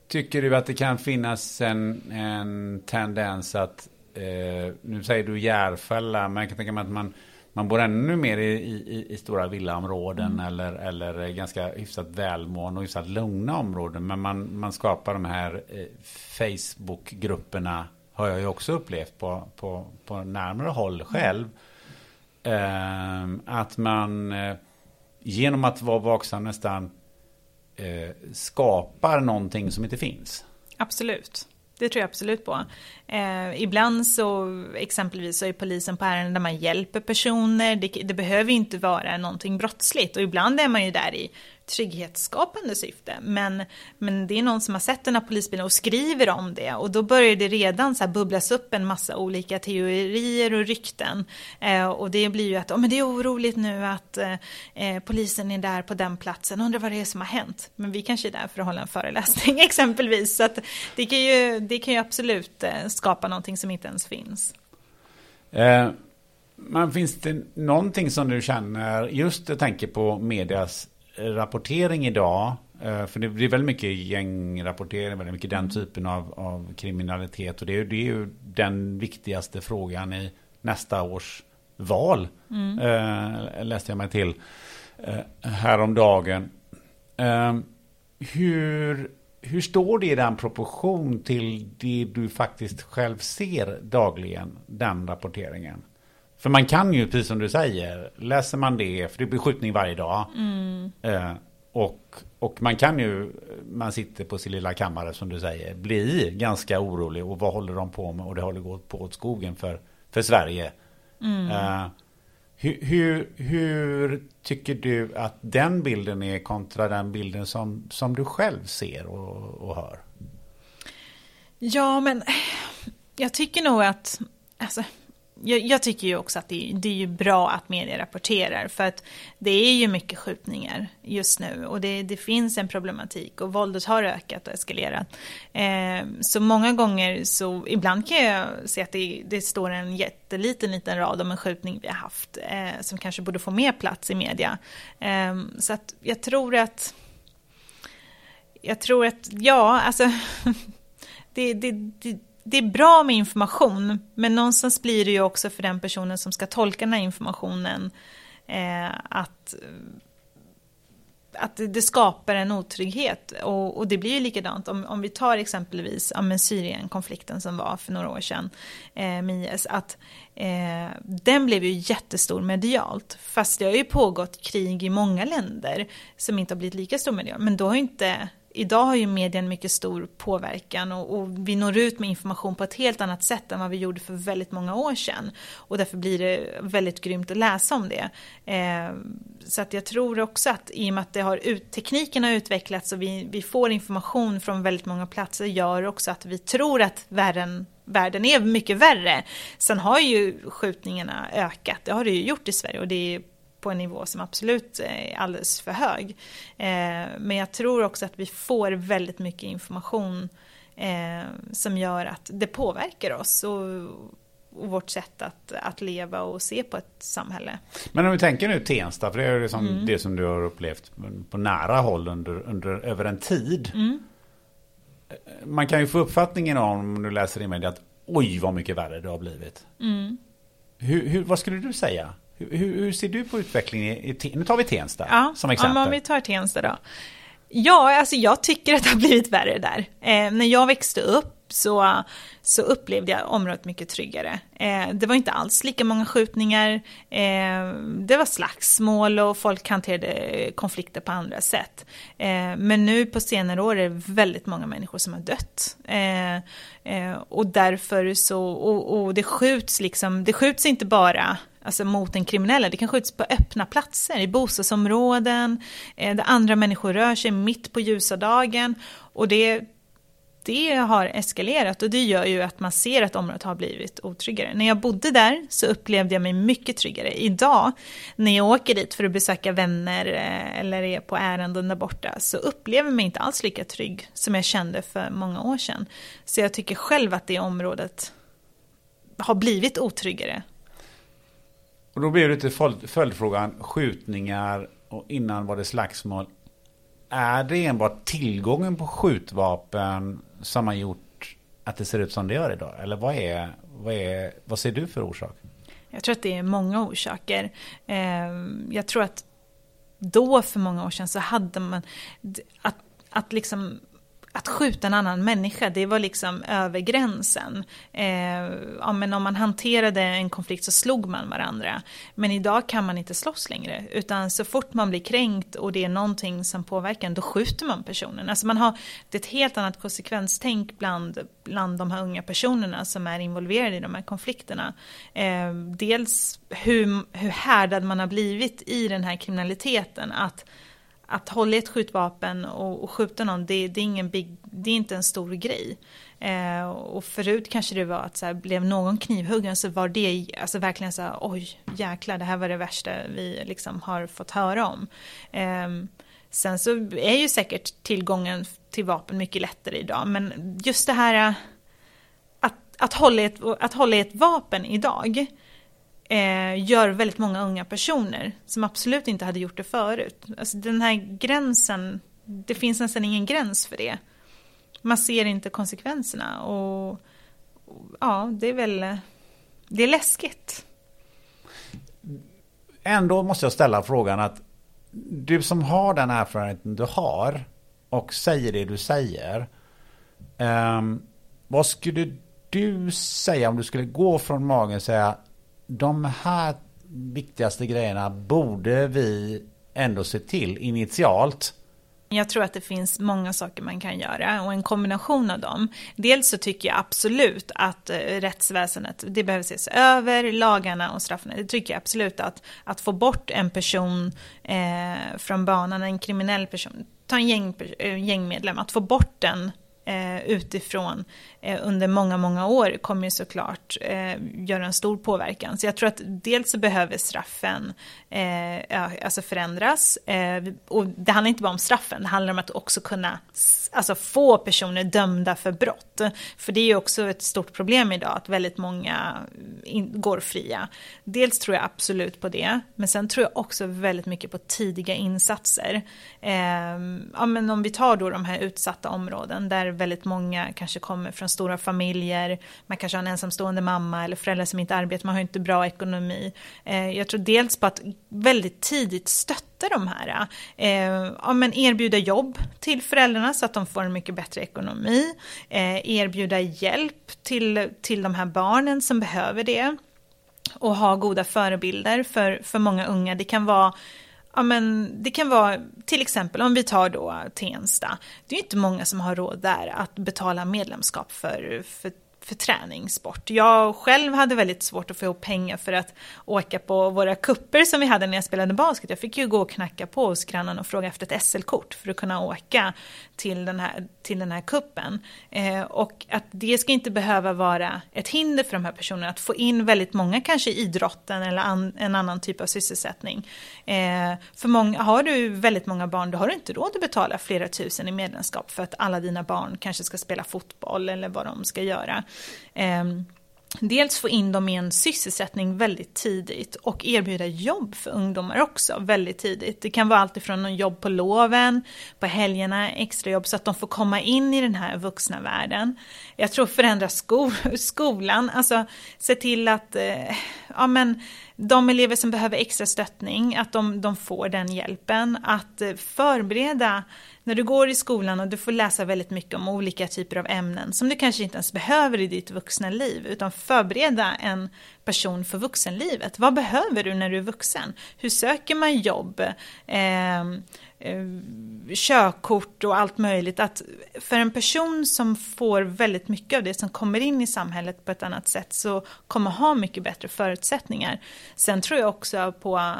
Tycker du att det kan finnas en, en tendens att, eh, nu säger du Järfälla, men jag kan tänka mig att man, man bor ännu mer i, i, i stora villaområden mm. eller, eller ganska hyfsat välmående och hyfsat lugna områden. Men man, man skapar de här eh, Facebookgrupperna, har jag ju också upplevt på, på, på närmare håll själv. Mm Eh, att man eh, genom att vara vaksam nästan eh, skapar någonting som inte finns. Absolut. Det tror jag absolut på. Eh, ibland så exempelvis så är polisen på ärenden där man hjälper personer. Det, det, behöver inte vara någonting brottsligt och ibland är man ju där i trygghetsskapande syfte. Men, men det är någon som har sett den här polisbilen och skriver om det och då börjar det redan så här bubblas upp en massa olika teorier och rykten. Eh, och det blir ju att oh, men det är oroligt nu att eh, polisen är där på den platsen, undrar vad det är som har hänt. Men vi kanske är där för att hålla en föreläsning [LAUGHS] exempelvis. Så att det, kan ju, det kan ju absolut eh, skapa någonting som inte ens finns. Eh, men finns det någonting som du känner, just jag tänker på medias rapportering idag, eh, för det blir väldigt mycket gängrapportering, väldigt mycket den mm. typen av, av kriminalitet. Och det är, det är ju den viktigaste frågan i nästa års val. Mm. Eh, läste jag mig till eh, häromdagen. Eh, hur, hur står det i den proportion till det du faktiskt själv ser dagligen, den rapporteringen? För man kan ju, precis som du säger, läser man det, för det blir skjutning varje dag. Mm. Eh, och, och man kan ju, man sitter på sin lilla kammare som du säger, bli ganska orolig. Och vad håller de på med? Och det håller gått på åt skogen för, för Sverige. Mm. Eh, hur, hur, hur, tycker du att den bilden är kontra den bilden som, som du själv ser och, och hör? Ja, men jag tycker nog att, alltså, jag, jag, tycker ju också att det, det, är ju bra att media rapporterar för att det är ju mycket skjutningar just nu och det, det finns en problematik och våldet har ökat och eskalerat. Eh, så många gånger så, ibland kan jag se att det, det står en jätteliten liten rad om en skjutning vi har haft eh, som kanske borde få mer plats i media. Eh, så att jag tror att jag tror att, ja, alltså [LAUGHS] det, det, det är bra med information, men någonstans blir det ju också för den personen som ska tolka den här informationen eh, att, att det skapar en otrygghet. Och, och det blir ju likadant om, om vi tar exempelvis ja, Syrien-konflikten som var för några år sedan eh, med IS, att eh, den blev ju jättestor medialt. Fast det har ju pågått krig i många länder som inte har blivit lika stor medialt, men då har ju inte idag har ju media en mycket stor påverkan och, och, vi når ut med information på ett helt annat sätt än vad vi gjorde för väldigt många år sedan. Och därför blir det väldigt grymt att läsa om det. Eh, så att jag tror också att i och med att det har ut, tekniken har utvecklats och vi, vi får information från väldigt många platser gör också att vi tror att världen världen är mycket värre. Sen har ju skjutningarna ökat, det har det ju gjort i Sverige och det är på en nivå som absolut är alldeles för hög. Eh, men jag tror också att vi får väldigt mycket information eh, som gör att det påverkar oss och, och vårt sätt att, att leva och se på ett samhälle. Men om vi tänker nu Tensta, för det är liksom mm. det som du har upplevt på nära håll under, under över en tid. Mm. Man kan ju få uppfattningen om, om du läser i media, att oj vad mycket värre det har blivit. Mm. Hur, hur, vad skulle du säga? Hur, hur, ser du på utvecklingen i, i Nu tar vi Tensta ja, som exempel. Ja, om vi tar Tensta då. Ja, alltså jag tycker att det har blivit värre där. Eh, när jag växte upp så, så upplevde jag området mycket tryggare. Eh, det var inte alls lika många skjutningar, eh, det var slagsmål och folk hanterade konflikter på andra sätt. Eh, men nu på senare år är det väldigt många människor som har dött. Eh, eh, och därför så, och, och det skjuts liksom, det skjuts inte bara alltså mot den kriminella. Det kan skjutas på öppna platser, i bostadsområden, eh, där andra människor rör sig mitt på ljusa dagen. Och det, det har eskalerat och det gör ju att man ser att området har blivit otryggare. När jag bodde där så upplevde jag mig mycket tryggare. Idag när jag åker dit för att besöka vänner eh, eller är på ärenden där borta så upplever jag mig inte alls lika trygg som jag kände för många år sedan. Så jag tycker själv att det området har blivit otryggare och då blir det till följdfrågan, skjutningar och innan var det slagsmål. Är det enbart tillgången på skjutvapen som har gjort att det ser ut som det gör idag? Eller vad, är, vad, är, vad ser du för orsak? Jag tror att det är många orsaker. Ehm, jag tror att då för många år sedan så hade man att, att liksom att skjuta en annan människa, det var liksom över gränsen. Eh, ja, men om man hanterade en konflikt så slog man varandra. Men idag kan man inte slåss längre, utan så fort man blir kränkt och det är någonting som påverkar en, då skjuter man personen. Alltså man har det är ett helt annat konsekvenstänk bland, bland de här unga personerna som är involverade i de här konflikterna. Eh, dels hur, hur härdad man har blivit i den här kriminaliteten, att att hålla ett skjutvapen och, och skjuta någon, det, det, är ingen big, det är inte en stor grej. Eh, och förut kanske det var att så här, blev någon knivhuggen så var det alltså verkligen så här, oj jäklar det här var det värsta vi liksom har fått höra om. Eh, sen så är ju säkert tillgången till vapen mycket lättare idag, men just det här eh, att, att, hålla, ett, att hålla ett vapen idag, eh, gör väldigt många unga personer som absolut inte hade gjort det förut. Alltså den här gränsen, det finns nästan ingen gräns för det. Man ser inte konsekvenserna och, och ja, det är väl, det är läskigt. Ändå måste jag ställa frågan att du som har den erfarenheten du har och säger det du säger. Um, vad skulle du säga om du skulle gå från magen och säga de här viktigaste grejerna borde vi ändå se till initialt. Jag tror att det finns många saker man kan göra och en kombination av dem. Dels så tycker jag absolut att eh, rättsväsendet, det behöver ses över, lagarna och straffen. Det tycker jag absolut att, att få bort en person eh, från banan, en kriminell person, ta en gäng, eh, gängmedlem, att få bort den eh, utifrån eh, under många, många år kommer ju såklart eh, göra en stor påverkan. Så jag tror att dels så behöver straffen eh, alltså förändras. Eh, och det handlar inte bara om straffen, det handlar om att också kunna alltså få personer dömda för brott. För det är ju också ett stort problem idag att väldigt många eh, in, går fria. Dels tror jag absolut på det, men sen tror jag också väldigt mycket på tidiga insatser. Eh, ja, men om vi tar då de här utsatta områden där väldigt många kanske kommer från stora familjer, man kanske har en ensamstående mamma eller föräldrar som inte arbetar, man har inte bra ekonomi. Eh, jag tror dels på att väldigt tidigt stötta de här, eh, ja, men erbjuda jobb till föräldrarna så att de får en mycket bättre ekonomi, eh, erbjuda hjälp till, till de här barnen som behöver det och ha goda förebilder för, för många unga. Det kan vara Ja, men det kan vara till exempel om vi tar då Tensta. Det är inte många som har råd där att betala medlemskap för, för för träningssport. Jag själv hade väldigt svårt att få ihop pengar för att åka på våra kupper som vi hade när jag spelade basket. Jag fick ju gå och knacka på hos grannen och fråga efter ett SL-kort för att kunna åka till den här, till den här kuppen. Eh, och att det ska inte behöva vara ett hinder för de här personerna att få in väldigt många kanske i idrotten eller an, en annan typ av sysselsättning. Eh, för många, har du väldigt många barn då har du inte råd att betala flera tusen i medlemskap för att alla dina barn kanske ska spela fotboll eller vad de ska göra. Ehm, dels få in dem i en sysselsättning väldigt tidigt och erbjuda jobb för ungdomar också väldigt tidigt. Det kan vara allt ifrån jobb på loven, på helgerna, extrajobb så att de får komma in i den här vuxna världen. Jag tror förändra sko [LAUGHS] skolan, alltså se till att eh, ja, men, de elever som behöver extra stöttning, att de, de får den hjälpen. Att eh, förbereda när du går i skolan och du får läsa väldigt mycket om olika typer av ämnen som du kanske inte ens behöver i ditt vuxna liv, utan förbereda en person för vuxenlivet. Vad behöver du när du är vuxen? Hur söker man jobb? Eh, eh, körkort och allt möjligt. Att för en person som får väldigt mycket av det som kommer in i samhället på ett annat sätt så kommer ha mycket bättre förutsättningar. Sen tror jag också på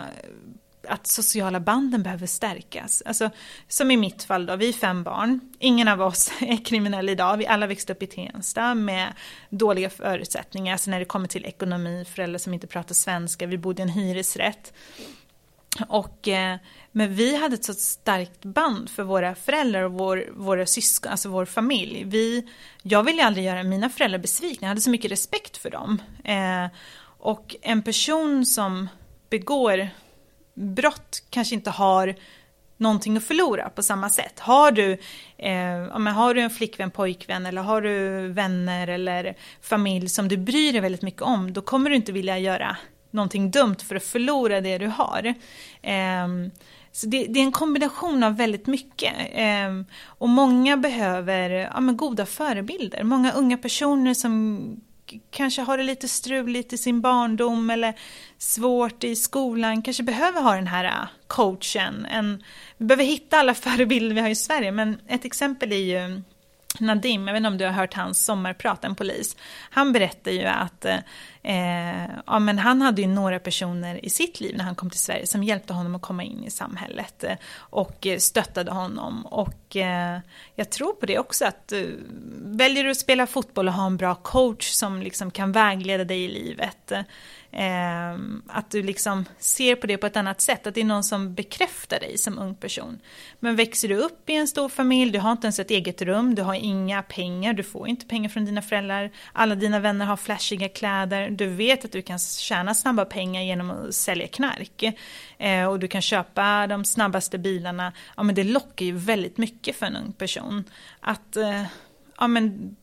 att sociala banden behöver stärkas. Alltså, som i mitt fall då, vi är fem barn. Ingen av oss [LAUGHS] är kriminell idag. Vi alla växte upp i Tensta med dåliga förutsättningar. Alltså när det kommer till ekonomi, föräldrar som inte pratar svenska, vi bodde i en hyresrätt. Och, eh, men vi hade ett så starkt band för våra föräldrar och vår, våra syskon, alltså vår familj. Vi, jag ville aldrig göra mina föräldrar besvikna, jag hade så mycket respekt för dem. Eh, och en person som begår brott kanske inte har någonting att förlora på samma sätt. Har du, eh, har du en flickvän, pojkvän eller har du vänner eller familj som du bryr dig väldigt mycket om, då kommer du inte vilja göra någonting dumt för att förlora det du har. Eh, så det, det, är en kombination av väldigt mycket. Eh, och många behöver ja, men goda förebilder. Många unga personer som kanske har det lite struligt i sin barndom eller svårt i skolan, kanske behöver ha den här äh, coachen. En, vi behöver hitta alla förebilder vi har i Sverige, men ett exempel är ju Nadim, jag vet inte om du har hört hans sommarprat, en polis. Han berättar ju att eh, eh, ja, men han hade ju några personer i sitt liv när han kom till Sverige som hjälpte honom att komma in i samhället eh, och eh, stöttade honom. Och eh, jag tror på det också, att eh, väljer du att spela fotboll och ha en bra coach som liksom kan vägleda dig i livet, eh, Eh, att du liksom ser på det på ett annat sätt, att det är någon som bekräftar dig som ung person. Men växer du upp i en stor familj, du har inte ens ett eget rum, du har inga pengar, du får inte pengar från dina föräldrar, alla dina vänner har flashiga kläder, du vet att du kan tjäna snabba pengar genom att sälja knark eh, och du kan köpa de snabbaste bilarna, ja men det lockar ju väldigt mycket för en ung person. Att, eh, ja men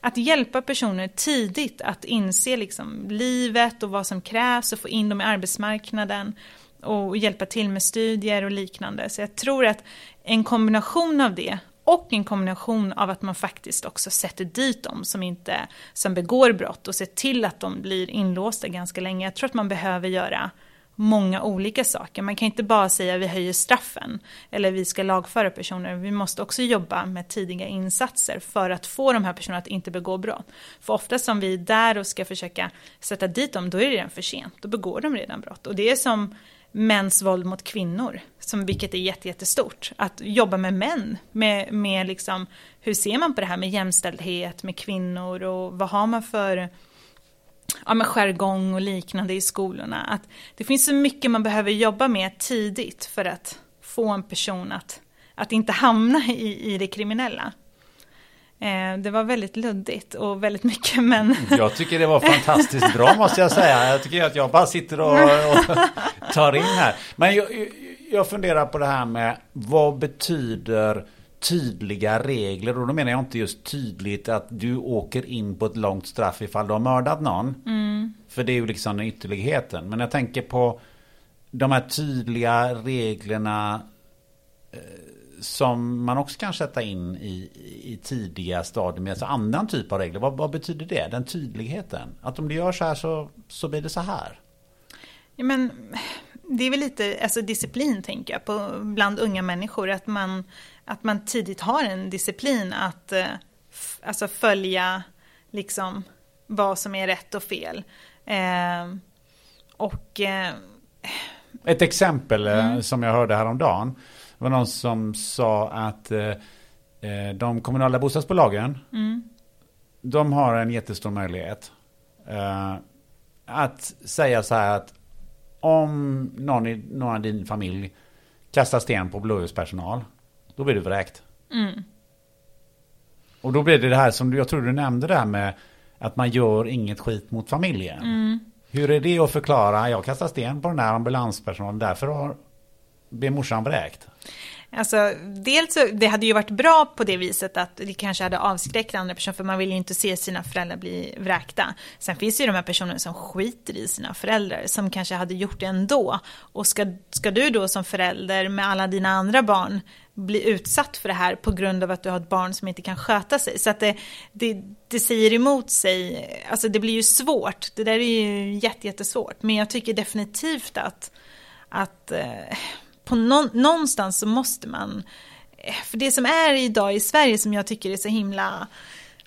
att hjälpa personer tidigt att inse liksom livet och vad som krävs och få in dem i arbetsmarknaden och hjälpa till med studier och liknande. Så jag tror att en kombination av det och en kombination av att man faktiskt också sätter dit dem som, inte, som begår brott och ser till att de blir inlåsta ganska länge. Jag tror att man behöver göra många olika saker. Man kan inte bara säga att vi höjer straffen eller vi ska lagföra personer. Vi måste också jobba med tidiga insatser för att få de här personerna att inte begå brott. För ofta som vi är där och ska försöka sätta dit dem, då är det redan för sent. Då begår de redan brott. Och det är som mäns våld mot kvinnor, som, vilket är jätte, jättestort. Att jobba med män, med, med liksom, hur ser man på det här med jämställdhet, med kvinnor och vad har man för ja, men jargong och liknande i skolorna. Att det finns så mycket man behöver jobba med tidigt för att få en person att, att inte hamna i, i det kriminella. Eh, det var väldigt luddigt och väldigt mycket men... Jag tycker det var fantastiskt bra måste jag säga. Jag tycker att jag bara sitter och, och tar in här. Men jag, jag funderar på det här med vad betyder tydliga regler och då menar jag inte just tydligt att du åker in på ett långt straff ifall du har mördat någon. Mm. För det är ju liksom den ytterligheten. Men jag tänker på de här tydliga reglerna eh, som man också kan sätta in i, i tidiga stadier. Alltså annan typ av regler. Vad, vad, betyder det? Den tydligheten. Att om du gör så här så, så blir det så här. Ja, men det är väl lite alltså, disciplin tänker jag på bland unga människor. Att man, att man tidigt har en disciplin att eh, alltså, följa liksom vad som är rätt och fel. Eh, och... Eh, Ett exempel eh, mm. som jag hörde häromdagen. Var någon som sa att eh, eh, de kommunala bostadsbolagen mm. de har en jättestor möjlighet att säga så här att om någon i, någon i din familj kastar sten på blåljuspersonal då blir du vräkt. Mm. Och då blir det det här som jag tror du nämnde där med att man gör inget skit mot familjen. Mm. Hur är det att förklara? Jag kastar sten på den här ambulanspersonalen, därför har, blir morsan vräkt. Alltså, dels så, det hade ju varit bra på det viset att det kanske hade avskräckt andra personer, för man vill ju inte se sina föräldrar bli vräkta. Sen finns det ju de här personerna som skiter i sina föräldrar, som kanske hade gjort det ändå. Och ska, ska du då som förälder med alla dina andra barn bli utsatt för det här på grund av att du har ett barn som inte kan sköta sig. Så att det, det, det säger emot sig, alltså det blir ju svårt, det där är ju jättesvårt. Men jag tycker definitivt att, att eh, på någon, någonstans så måste man, eh, för det som är idag i Sverige som jag tycker är så himla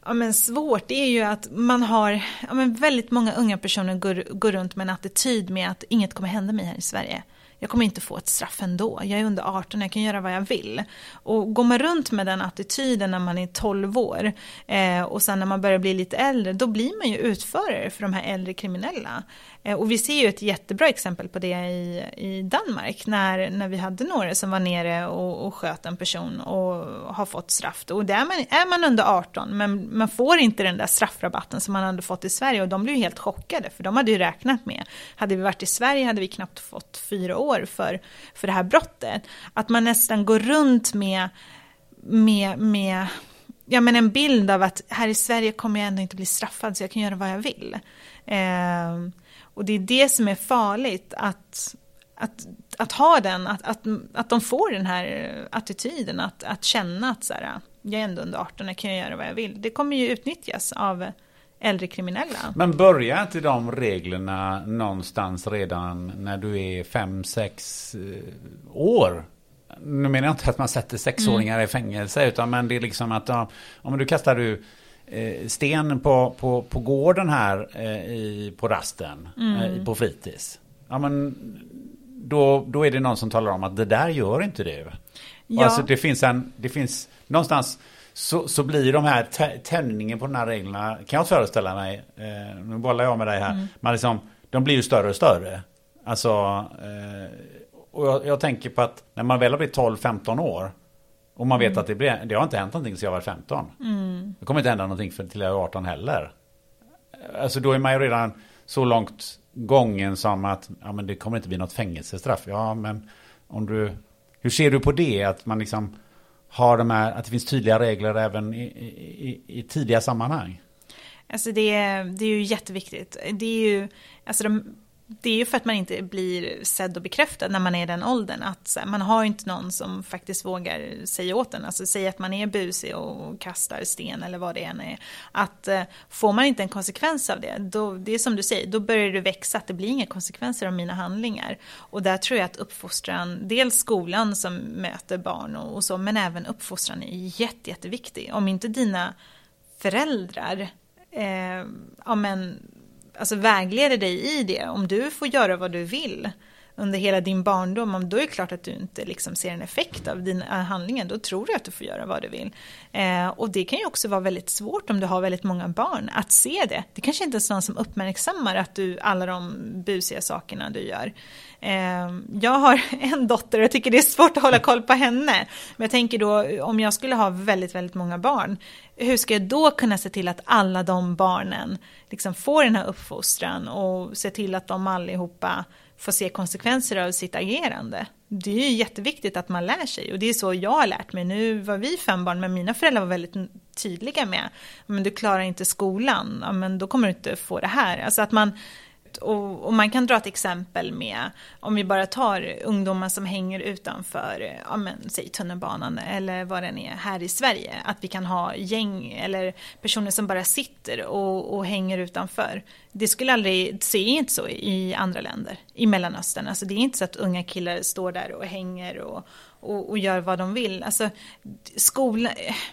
ja, men svårt, det är ju att man har, ja, men väldigt många unga personer går, går runt med en attityd med att inget kommer hända mig här i Sverige jag kommer inte få ett straff ändå. Jag är under 18, jag kan göra vad jag vill. Och går man runt med den attityden när man är 12 år eh, och sen när man börjar bli lite äldre, då blir man ju utförare för de här äldre kriminella. Eh, och vi ser ju ett jättebra exempel på det i, i Danmark, när, när vi hade några som var nere och, och sköt en person och har fått straff. Och där är man, är man under 18, men man får inte den där straffrabatten som man hade fått i Sverige. Och de blev ju helt chockade, för de hade ju räknat med, hade vi varit i Sverige hade vi knappt fått fyra år år för, för det här brottet. Att man nästan går runt med, med, med ja, men en bild av att här i Sverige kommer jag ändå inte bli straffad så jag kan göra vad jag vill. Eh, och det är det som är farligt, att, att, att ha den, att, att, att de får den här attityden, att, att känna att så här, jag är ändå under 18, jag kan göra vad jag vill. Det kommer ju utnyttjas av äldre kriminella. Men börjar inte de reglerna någonstans redan när du är fem sex eh, år? Nu menar jag inte att man sätter sexåringar mm. i fängelse utan men det är liksom att om du kastar du sten på, på, på gården här eh, i, på rasten mm. på fritids. Ja men då, då är det någon som talar om att det där gör inte du. Ja. Alltså det finns en, det finns någonstans så, så blir de här tändningen på de här reglerna, kan jag föreställa mig, eh, nu bollar jag med dig här, mm. men liksom, de blir ju större och större. Alltså, eh, och jag, jag, tänker på att när man väl har blivit 12-15 år och man vet mm. att det, blir, det har inte hänt någonting sedan jag var 15. Mm. Det kommer inte hända någonting för till jag är 18 heller. Alltså då är man ju redan så långt gången som att ja, men det kommer inte bli något fängelsestraff. Ja, men om du, hur ser du på det? Att man liksom har de här, att det finns tydliga regler även i, i, i tidiga sammanhang? Alltså det, det är ju jätteviktigt. Det är ju, alltså de, det är ju för att man inte blir sedd och bekräftad när man är i den åldern. Att här, man har inte någon som faktiskt vågar säga åt en. Alltså säga att man är busig och kastar sten eller vad det än är. Att eh, får man inte en konsekvens av det, då, det är som du säger, då börjar det växa att det blir inga konsekvenser av mina handlingar. Och där tror jag att uppfostran, dels skolan som möter barn och, och så, men även uppfostran är jätte, jätteviktig. Om inte dina föräldrar eh, ja, men, alltså vägleder dig i det. Om du får göra vad du vill under hela din barndom, då är det klart att du inte liksom ser en effekt av dina eh, handlingar, då tror du att du får göra vad du vill. Eh, och det kan ju också vara väldigt svårt om du har väldigt många barn att se det. Det kanske inte är någon som uppmärksammar att du, alla de busiga sakerna du gör. Eh, jag har [LAUGHS] en dotter och jag tycker det är svårt att hålla koll på henne. Men jag tänker då, om jag skulle ha väldigt, väldigt många barn, hur ska jag då kunna se till att alla de barnen liksom får den här uppfostran och se till att de allihopa får se konsekvenser av sitt agerande. Det är ju jätteviktigt att man lär sig och det är så jag har lärt mig. Nu var vi fem barn men mina föräldrar var väldigt tydliga med, men du klarar inte skolan, ja, men då kommer du inte få det här. Alltså att man och, och, man kan dra ett exempel med, om vi bara tar ungdomar som hänger utanför, ja men säg tunnelbanan eller vad den är här i Sverige. Att vi kan ha gäng eller personer som bara sitter och, och hänger utanför. Det skulle aldrig, se inte så i andra länder, i Mellanöstern. Alltså det är inte så att unga killar står där och hänger och, och, och, gör vad de vill. Alltså, skola,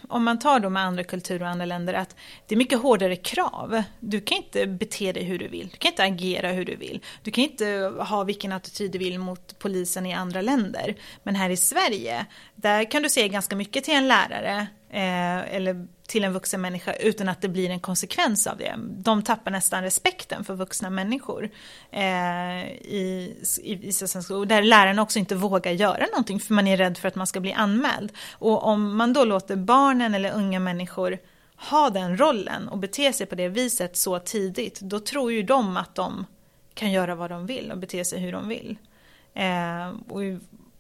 om man tar då med andra kulturer och andra länder, att det är mycket hårdare krav. Du kan inte bete dig hur du vill, du kan inte agera hur du vill. Du kan inte ha vilken attityd du vill mot polisen i andra länder. Men här i Sverige, där kan du säga ganska mycket till en lärare, eh, eller till en vuxen människa utan att det blir en konsekvens av det. De tappar nästan respekten för vuxna människor. Eh, i, i, i, där lärarna också inte vågar göra någonting för man är rädd för att man ska bli anmäld. Och om man då låter barnen eller unga människor ha den rollen och bete sig på det viset så tidigt, då tror ju de att de kan göra vad de vill och bete sig hur de vill. Eh, och,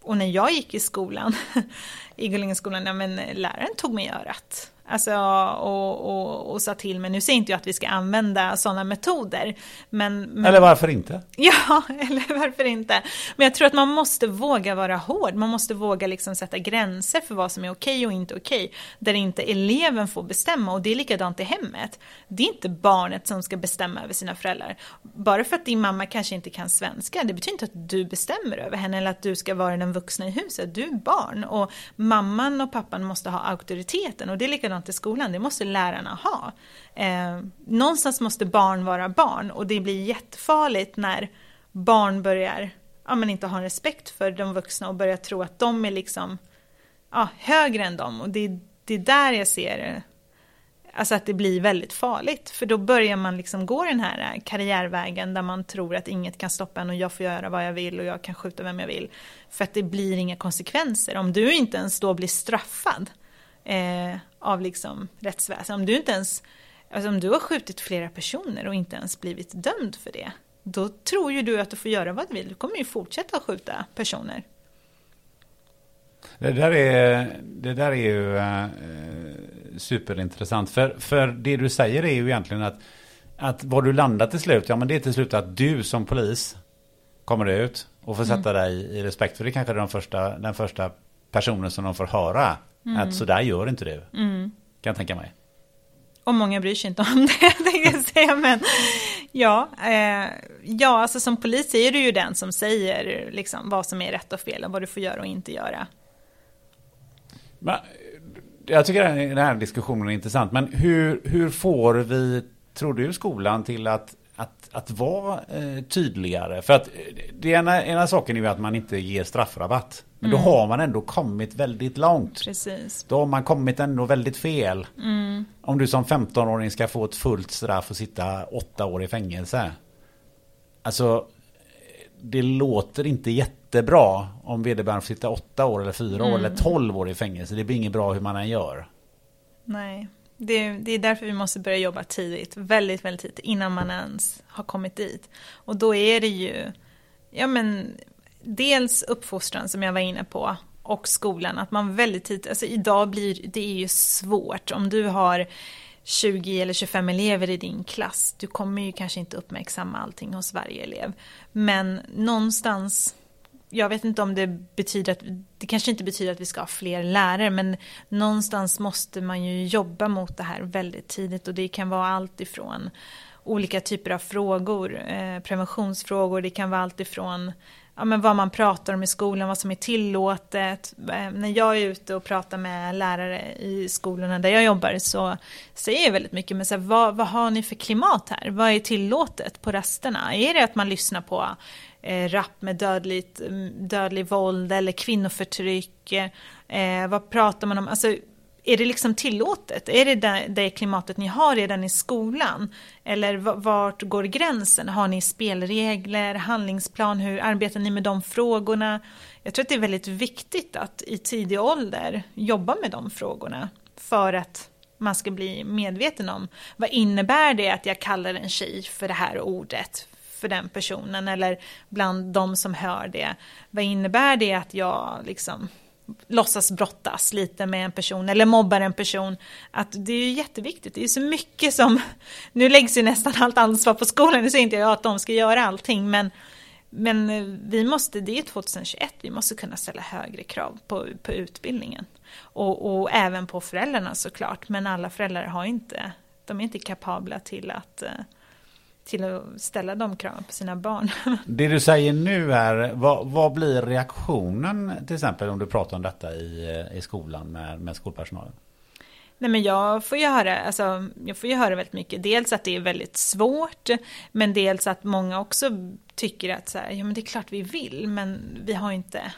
och, när jag gick i skolan, [LAUGHS] i Gullingeskolan, ja, men läraren tog mig i örat. Alltså, och, och, och sa till mig, nu säger inte jag att vi ska använda sådana metoder. Men, men, eller varför inte? [LAUGHS] Ja, eller varför inte? Men jag tror att man måste våga vara hård. Man måste våga liksom sätta gränser för vad som är okej och inte okej. Där inte eleven får bestämma. Och det är likadant i hemmet. Det är inte barnet som ska bestämma över sina föräldrar. Bara för att din mamma kanske inte kan svenska, det betyder inte att du bestämmer över henne eller att du ska vara den vuxna i huset. Du är barn och mamman och pappan måste ha auktoriteten. Och det är likadant likadant i skolan, det måste lärarna ha. Eh, någonstans måste barn vara barn och det blir jättefarligt när barn börjar ja, men inte ha respekt för de vuxna och börjar tro att de är liksom ja, högre än dem. Och det, det är där jag ser alltså att det blir väldigt farligt. För då börjar man liksom gå den här eh, karriärvägen där man tror att inget kan stoppa en och jag får göra vad jag vill och jag kan skjuta vem jag vill. För att det blir inga konsekvenser. Om du inte ens då blir straffad eh, av liksom rättsväsendet. Om du inte ens, alltså om du har skjutit flera personer och inte ens blivit dömd för det, då tror ju du att du får göra vad du vill. Du kommer ju fortsätta skjuta personer. Det där är, det där är ju äh, superintressant. För, för det du säger är ju egentligen att, att vad du landar till slut, ja men det är till slut att du som polis kommer ut och får sätta mm. dig i respekt. För det kanske är den första, den första personen som de får höra Mm. Att sådär gör inte du. Mm. Kan jag tänka mig. Och många bryr sig inte om det, [LAUGHS] tänkte jag säga. Men ja, eh, ja, alltså som polis är du ju den som säger liksom, vad som är rätt och fel och vad du får göra och inte göra. Men, jag tycker den här diskussionen är intressant. Men hur, hur får vi, tror du, skolan till att att, vara eh, tydligare. För att eh, det ena, ena saken är ju att man inte ger straffrabatt. Men mm. då har man ändå kommit väldigt långt. Precis. Då har man kommit ändå väldigt fel. Mm. Om du som 15-åring ska få ett fullt straff och sitta åtta år i fängelse. Alltså, det låter inte jättebra om vederbörande får sitta åtta år eller fyra mm. år eller tolv år i fängelse. Det blir inget bra hur man än gör. Nej. Det, det, är därför vi måste börja jobba tidigt, väldigt, väldigt tidigt, innan man ens har kommit dit. Och då är det ju, ja men, dels uppfostran som jag var inne på, och skolan, att man väldigt tidigt, alltså idag blir det är ju svårt, om du har 20 eller 25 elever i din klass, du kommer ju kanske inte uppmärksamma allting hos varje elev. Men någonstans jag vet inte om det betyder att, det kanske inte betyder att vi ska ha fler lärare, men någonstans måste man ju jobba mot det här väldigt tidigt och det kan vara allt ifrån olika typer av frågor, eh, preventionsfrågor, det kan vara allt ifrån ja, men vad man pratar om i skolan, vad som är tillåtet. Eh, när jag är ute och pratar med lärare i skolorna där jag jobbar så säger jag väldigt mycket, men så här, vad, vad har ni för klimat här? Vad är tillåtet på rasterna? Är det att man lyssnar på eh, rap med dödligt, mm, dödlig våld eller kvinnoförtryck? Eh, vad pratar man om? Alltså, är det liksom tillåtet? Är det det, det klimatet ni har redan i skolan? Eller vart går gränsen? Har ni spelregler, handlingsplan? Hur arbetar ni med de frågorna? Jag tror att det är väldigt viktigt att i tidig ålder jobba med de frågorna för att man ska bli medveten om vad innebär det att jag kallar en tjej för det här ordet för den personen eller bland de som hör det. Vad innebär det att jag liksom låtsas brottas lite med en person eller mobbar en person. Att det är ju jätteviktigt, det är så mycket som, nu läggs ju nästan allt ansvar på skolan, nu säger inte jag att de ska göra allting, men, men eh, vi måste, det är 2021, vi måste kunna ställa högre krav på, på utbildningen. Och, och även på föräldrarna såklart, men alla föräldrar har inte, de är inte kapabla till att eh, till att ställa de kraven på sina barn. [LAUGHS] Det du säger nu är, vad, vad, blir reaktionen till exempel om du pratar om detta i, i skolan med, med skolpersonalen? Nej men jag får ju höra, alltså, jag får ju höra väldigt mycket. Dels att det är väldigt svårt, men dels att många också tycker att så här, ja men det är klart vi vill, men vi har inte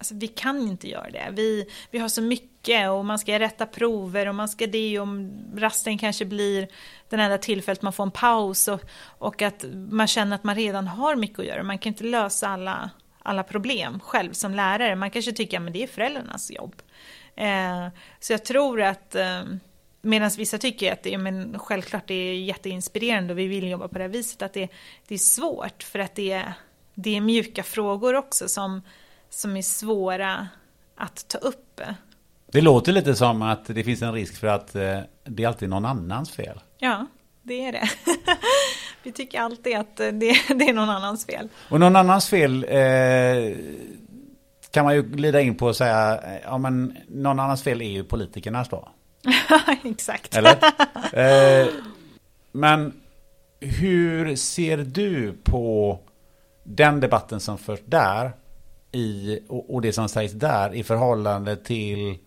Alltså, vi kan inte göra det. Vi, vi har så mycket och man ska rätta prover och man ska det och rasten kanske blir den enda tillfället man får en paus och, och att man känner att man redan har mycket att göra. Man kan inte lösa alla, alla problem själv som lärare. Man kanske tycker att ja, det är föräldrarnas jobb. Eh, så jag tror att eh, Medan vissa tycker att det är men självklart det är jätteinspirerande och vi vill jobba på det här viset. Att det, det är svårt för att det, det är mjuka frågor också som som är svåra att ta upp. Det låter lite som att det finns en risk för att eh, det är alltid någon annans fel. Ja, det är det. [LAUGHS] Vi tycker alltid att det, [LAUGHS] det är någon annans fel. Och någon annans fel eh, kan man ju glida in på och säga, ja men någon annans fel är ju politikernas då. [LAUGHS] Exakt. Eh, men hur ser du på den debatten som förs där i, och, och det som sägs där i förhållande till,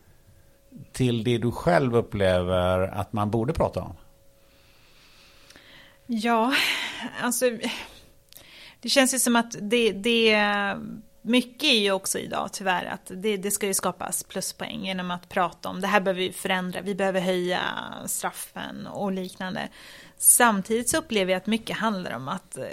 till det du själv upplever att man borde prata om? Ja, alltså det känns ju som att det, det mycket är ju också idag tyvärr att det, det ska ju skapas pluspoäng genom att prata om det här behöver vi förändra, vi behöver höja straffen och liknande. Samtidigt så upplever jag att mycket handlar om att eh,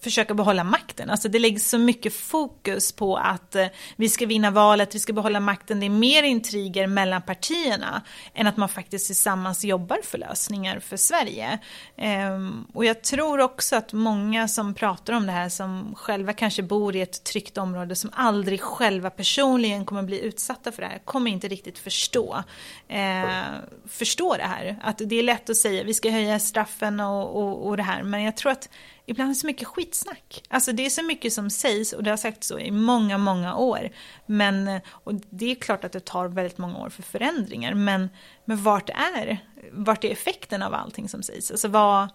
försöka behålla makten. Alltså det läggs så mycket fokus på att eh, vi ska vinna valet, vi ska behålla makten. Det är mer intriger mellan partierna än att man faktiskt tillsammans jobbar för lösningar för Sverige. Ehm, och jag tror också att många som pratar om det här som själva kanske bor i ett tryggt område som aldrig själva personligen kommer bli utsatta för det här kommer inte riktigt förstå, eh, förstå det här. Att det är lätt att säga vi ska höja straffen och, och, och det här men jag tror att ibland är det så mycket skitsnack. Alltså det är så mycket som sägs och det har sagts så i många, många år. Men, och det är klart att det tar väldigt många år för förändringar, men, men vart är, vart är effekten av allting som sägs? Alltså vad,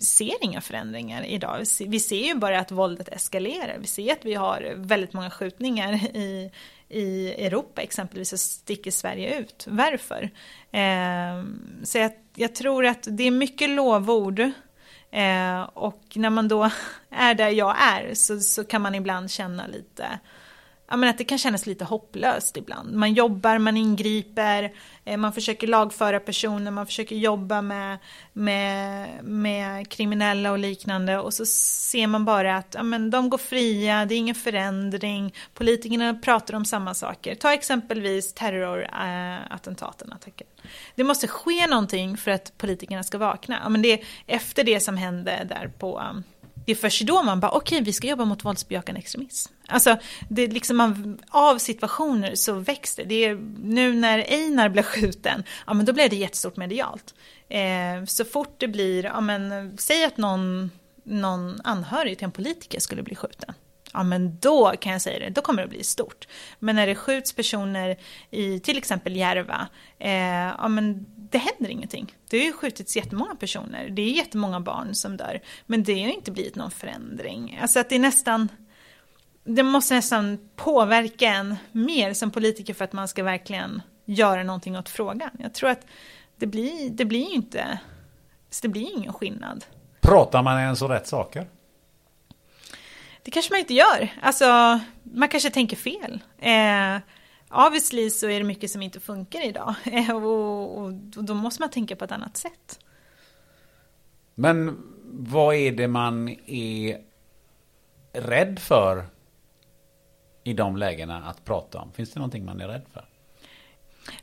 ser inga förändringar idag. Vi ser ju bara att våldet eskalerar. Vi ser att vi har väldigt många skjutningar i, i Europa exempelvis så sticker Sverige ut. Varför? Eh, så jag, jag, tror att det är mycket lovord Eh, och när man då [LAUGHS] är där jag är så, så kan man ibland känna lite ja, men att det kan kännas lite hopplöst ibland. Man jobbar, man ingriper, eh, man försöker lagföra personer, man försöker jobba med, med, med kriminella och liknande och så ser man bara att ja, men de går fria, det är ingen förändring, politikerna pratar om samma saker. Ta exempelvis terrorattentaten. Äh, det måste ske någonting för att politikerna ska vakna. Ja, men det är efter det som hände där på eh, det är först då man bara, okej, okay, vi ska jobba mot våldsbejakande extremism. Alltså, det är liksom man, av situationer så växer det. är, nu när Einar blev skjuten, ja men då blev det jättestort medialt. Eh, så fort det blir, ja men, säg att någon, någon anhörig till en politiker skulle bli skjuten ja men då kan jag säga det, då kommer det bli stort. Men när det skjuts personer i till exempel Järva, eh, ja men det händer ingenting. Det har ju skjutits jättemånga personer, det är jättemånga barn som dör, men det har inte blivit någon förändring. Alltså att det är nästan, det måste nästan påverka en mer som politiker för att man ska verkligen göra någonting åt frågan. Jag tror att det blir, det blir inte, det blir ingen skillnad. Pratar man ens om rätt saker? Det kanske man inte gör. Alltså, man kanske tänker fel. Eh, obviously så är det mycket som inte funkar idag. Eh, och, och, och då måste man tänka på ett annat sätt. Men vad är det man är rädd för i de lägena att prata om? Finns det någonting man är rädd för?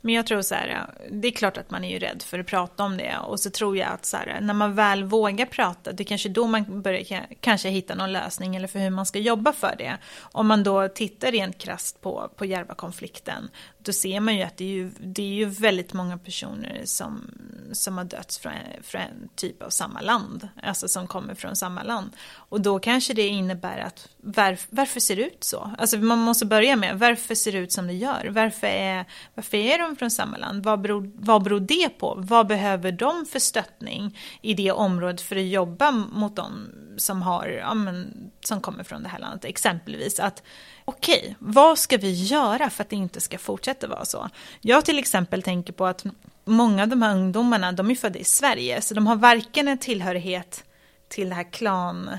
Men jag tror så här, det är klart att man är ju rädd för att prata om det. Och så tror jag att så här, när man väl vågar prata, det är kanske då man börjar kanske hitta någon lösning eller för hur man ska jobba för det. Om man då tittar rent krasst på, på Järvakonflikten, då ser man ju att det är ju, det är ju väldigt många personer som, som har dött från, från en typ av samma land, alltså som kommer från samma land. Och då kanske det innebär att var, varför ser det ut så? Alltså man måste börja med varför ser det ut som det gör? Varför är, varför är de från samma land? Vad beror, vad beror det på? Vad behöver de för stöttning i det området för att jobba mot de som, har, ja, men, som kommer från det här landet? Exempelvis att okej, okay, vad ska vi göra för att det inte ska fortsätta vara så? Jag till exempel tänker på att många av de här ungdomarna, de är födda i Sverige, så de har varken en tillhörighet till det här klan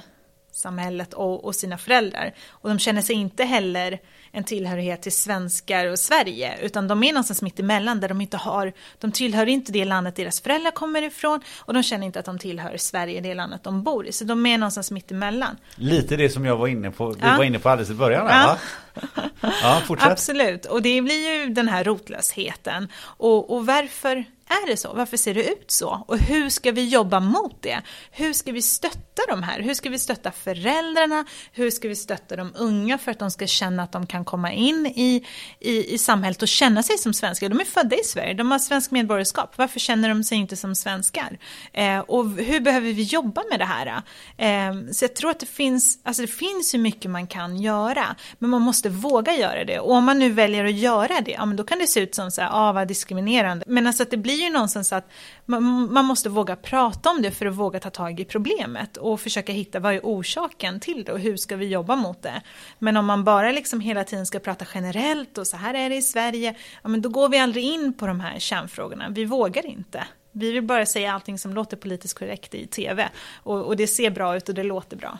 klansamhället och, och sina föräldrar. Och de känner sig inte heller en tillhörighet till svenskar och Sverige, utan de är någonstans mitt emellan där de inte har, de tillhör inte det landet deras föräldrar kommer ifrån och de känner inte att de tillhör Sverige, det landet de bor i. Så de är någonstans mitt emellan. Lite det som jag var inne på, ja. var inne på alldeles i början. Här, ja. Va? ja, fortsätt. Absolut, och det blir ju den här rotlösheten. Och, och varför är det så? Varför ser det ut så? Och hur ska vi jobba mot det? Hur ska vi stötta de här? Hur ska vi stötta föräldrarna? Hur ska vi stötta de unga för att de ska känna att de kan komma in i, i, i samhället och känna sig som svenskar? De är födda i Sverige, de har svensk medborgarskap. Varför känner de sig inte som svenskar? Eh, och hur behöver vi jobba med det här? Eh, så jag tror att det finns, alltså det finns ju mycket man kan göra, men man måste våga göra det. Och om man nu väljer att göra det, ja men då kan det se ut som så här, ah, vad diskriminerande. Men alltså att det blir ju någonstans att man, man, måste våga prata om det för att våga ta tag i problemet och försöka hitta vad är orsaken till det och hur ska vi jobba mot det. Men om man bara liksom hela tiden ska prata generellt och så här är det i Sverige, ja men då går vi aldrig in på de här kärnfrågorna. Vi vågar inte. Vi vill bara säga allting som låter politiskt korrekt i tv och, och det ser bra ut och det låter bra.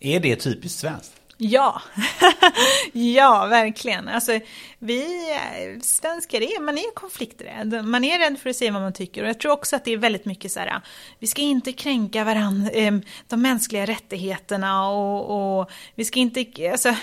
Är det typiskt svenskt? Ja, [LAUGHS] ja verkligen. Alltså, vi eh, svenskar är, man är konflikträdd. Man är rädd för att säga vad man tycker. Och jag tror också att det är väldigt mycket så här, eh, vi ska inte kränka varandra, ehm, de mänskliga rättigheterna och, och vi ska inte, alltså,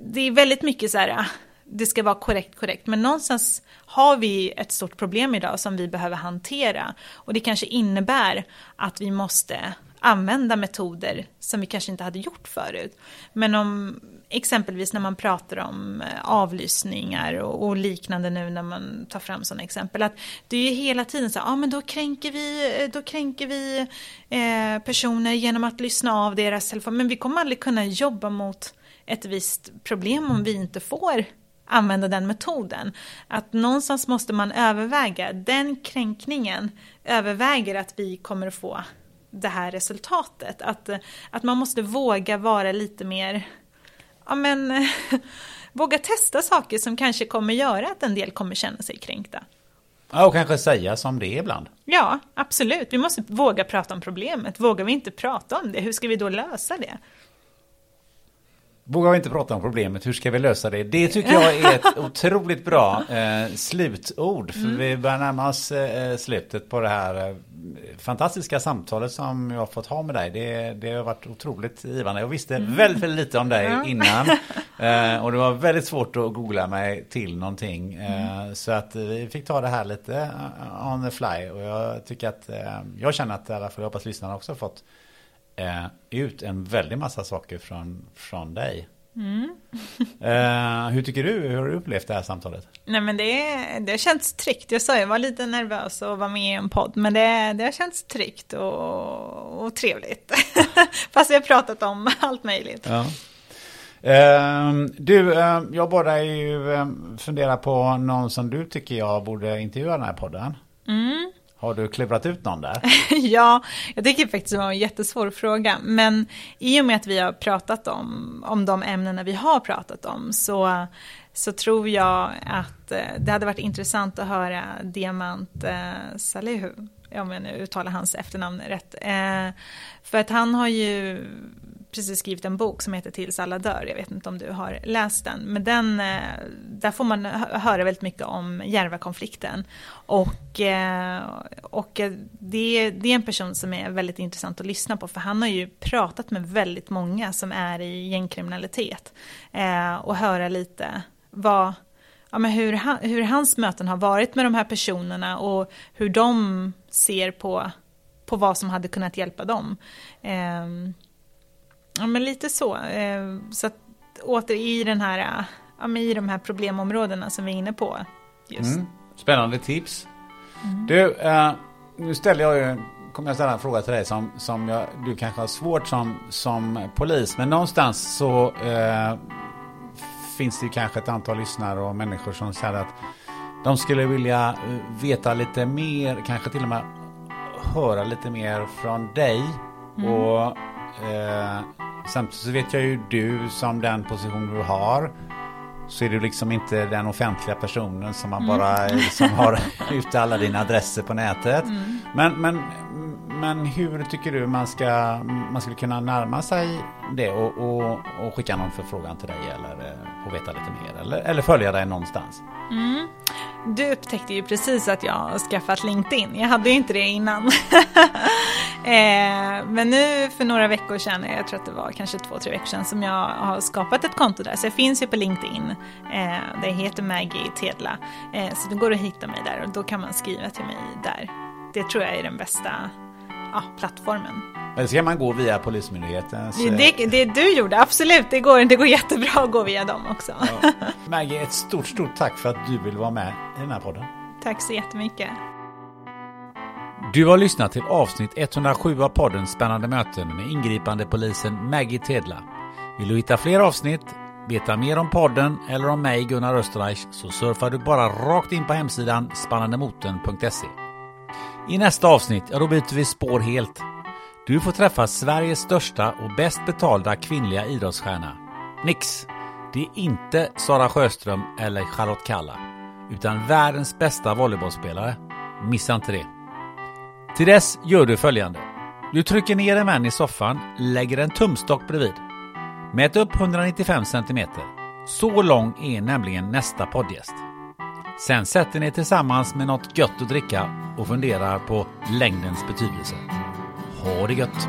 det är väldigt mycket så här, eh, det ska vara korrekt, korrekt. Men någonstans har vi ett stort problem idag som vi behöver hantera. Och det kanske innebär att vi måste använda metoder som vi kanske inte hade gjort förut. Men om exempelvis när man pratar om eh, avlyssningar och, och liknande nu när man tar fram sådana exempel. Att det är ju hela tiden så ja ah, men då kränker vi, eh, då kränker vi eh, personer genom att lyssna av deras telefon. Men vi kommer aldrig kunna jobba mot ett visst problem om vi inte får använda den metoden. Att någonstans måste man överväga, den kränkningen överväger att vi kommer att få det här resultatet. Att, att man måste våga vara lite mer, ja men, [LAUGHS] våga testa saker som kanske kommer göra att en del kommer känna sig kränkta. Ja, och kanske säga som det är ibland. Ja, absolut. Vi måste våga prata om problemet. Vågar vi inte prata om det, hur ska vi då lösa det? Vågar vi inte prata om problemet, hur ska vi lösa det? Det tycker jag är ett [LAUGHS] otroligt bra eh, slutord. För mm. vi börjar närma oss eh, slutet på det här eh, fantastiska samtalet som jag har fått ha med dig. Det, det har varit otroligt givande. Jag visste mm. väldigt, väldigt lite om dig mm. innan. [LAUGHS] Eh, och det var väldigt svårt att googla mig till någonting. Eh, mm. Så att vi fick ta det här lite eh, on the fly. Och jag tycker att, jag känner att i alla fall jag hoppas lyssnarna också har fått eh, ut en väldig massa saker från, från dig. Mm. [LAUGHS] eh, hur tycker du? Hur har du upplevt det här samtalet? Nej men det, det har känts tryggt. Jag sa jag var lite nervös och var med i en podd. Men det, det har känts tryggt och, och trevligt. [LAUGHS] Fast vi har pratat om allt möjligt. Ja. Uh, du, uh, jag bad ju uh, fundera på någon som du tycker jag borde intervjua den här podden. Mm. Har du klurat ut någon där? [LAUGHS] ja, jag tycker faktiskt det var en jättesvår fråga. Men i och med att vi har pratat om, om de ämnena vi har pratat om så, så tror jag att eh, det hade varit intressant att höra Diamant eh, Salihu, om jag nu uttalar hans efternamn rätt. Eh, för att han har ju precis skrivit en bok som heter Tills alla dör. Jag vet inte om du har läst den. Men den, eh, där får man höra väldigt mycket om Järvakonflikten. Och, eh, och eh, det, det är en person som är väldigt intressant att lyssna på. För han har ju pratat med väldigt många som är i gängkriminalitet. Och höra lite vad, ja, men hur, hur hans möten har varit med de här personerna och hur de ser på, på vad som hade kunnat hjälpa dem. Ehm, Ja, men lite så. Eh, så att åter i den här, ja, i de här problemområdena som vi är inne på. Just. Mm. Spännande tips. Mm. Du, eh, nu ställer jag ju, kommer jag ställa en fråga till dig som, som jag, du kanske har svårt som, som polis. Men någonstans så eh, finns det ju kanske ett antal lyssnare och människor som säger att de skulle vilja eh, veta lite mer, kanske till och med höra lite mer från dig. Mm. Och eh, Samtidigt så vet jag ju du som den position du har så är du liksom inte den offentliga personen som man mm. bara [LAUGHS] som har ute alla dina adresser på nätet. Mm. Men, men, men hur tycker du man ska man skulle kunna närma sig det och, och, och skicka någon förfrågan till dig eller och veta lite mer eller, eller följa dig någonstans? Mm. Du upptäckte ju precis att jag har skaffat LinkedIn. Jag hade ju inte det innan. [LAUGHS] eh, men nu för några veckor sedan, jag tror att det var kanske två, tre veckor sedan, som jag har skapat ett konto där. Så jag finns ju på LinkedIn. Eh, det heter Maggie Tedla. Eh, så det går att hitta mig där och då kan man skriva till mig där. Det tror jag är den bästa ja, plattformen. Eller ska man gå via Polismyndighetens... Det, det du gjorde, absolut. Det går, det går jättebra att gå via dem också. Ja. [LAUGHS] Maggie, ett stort, stort tack för att du vill vara med i den här podden. Tack så jättemycket. Du har lyssnat till avsnitt 107 av podden Spännande möten med ingripande polisen Maggie Tedla. Vill du hitta fler avsnitt, veta mer om podden eller om mig Gunnar Österreich så surfar du bara rakt in på hemsidan spannandemoten.se. I nästa avsnitt, ja då byter vi spår helt. Du får träffa Sveriges största och bäst betalda kvinnliga idrottsstjärna. Nix! Det är inte Sara Sjöström eller Charlotte Kalla, utan världens bästa volleybollspelare. Missa inte det. Till dess gör du följande. Du trycker ner en vän i soffan, lägger en tumstock bredvid. Mät upp 195 cm. Så lång är nämligen nästa poddgäst. Sen sätter ni tillsammans med något gött att dricka och funderar på längdens betydelse. Ha det gött!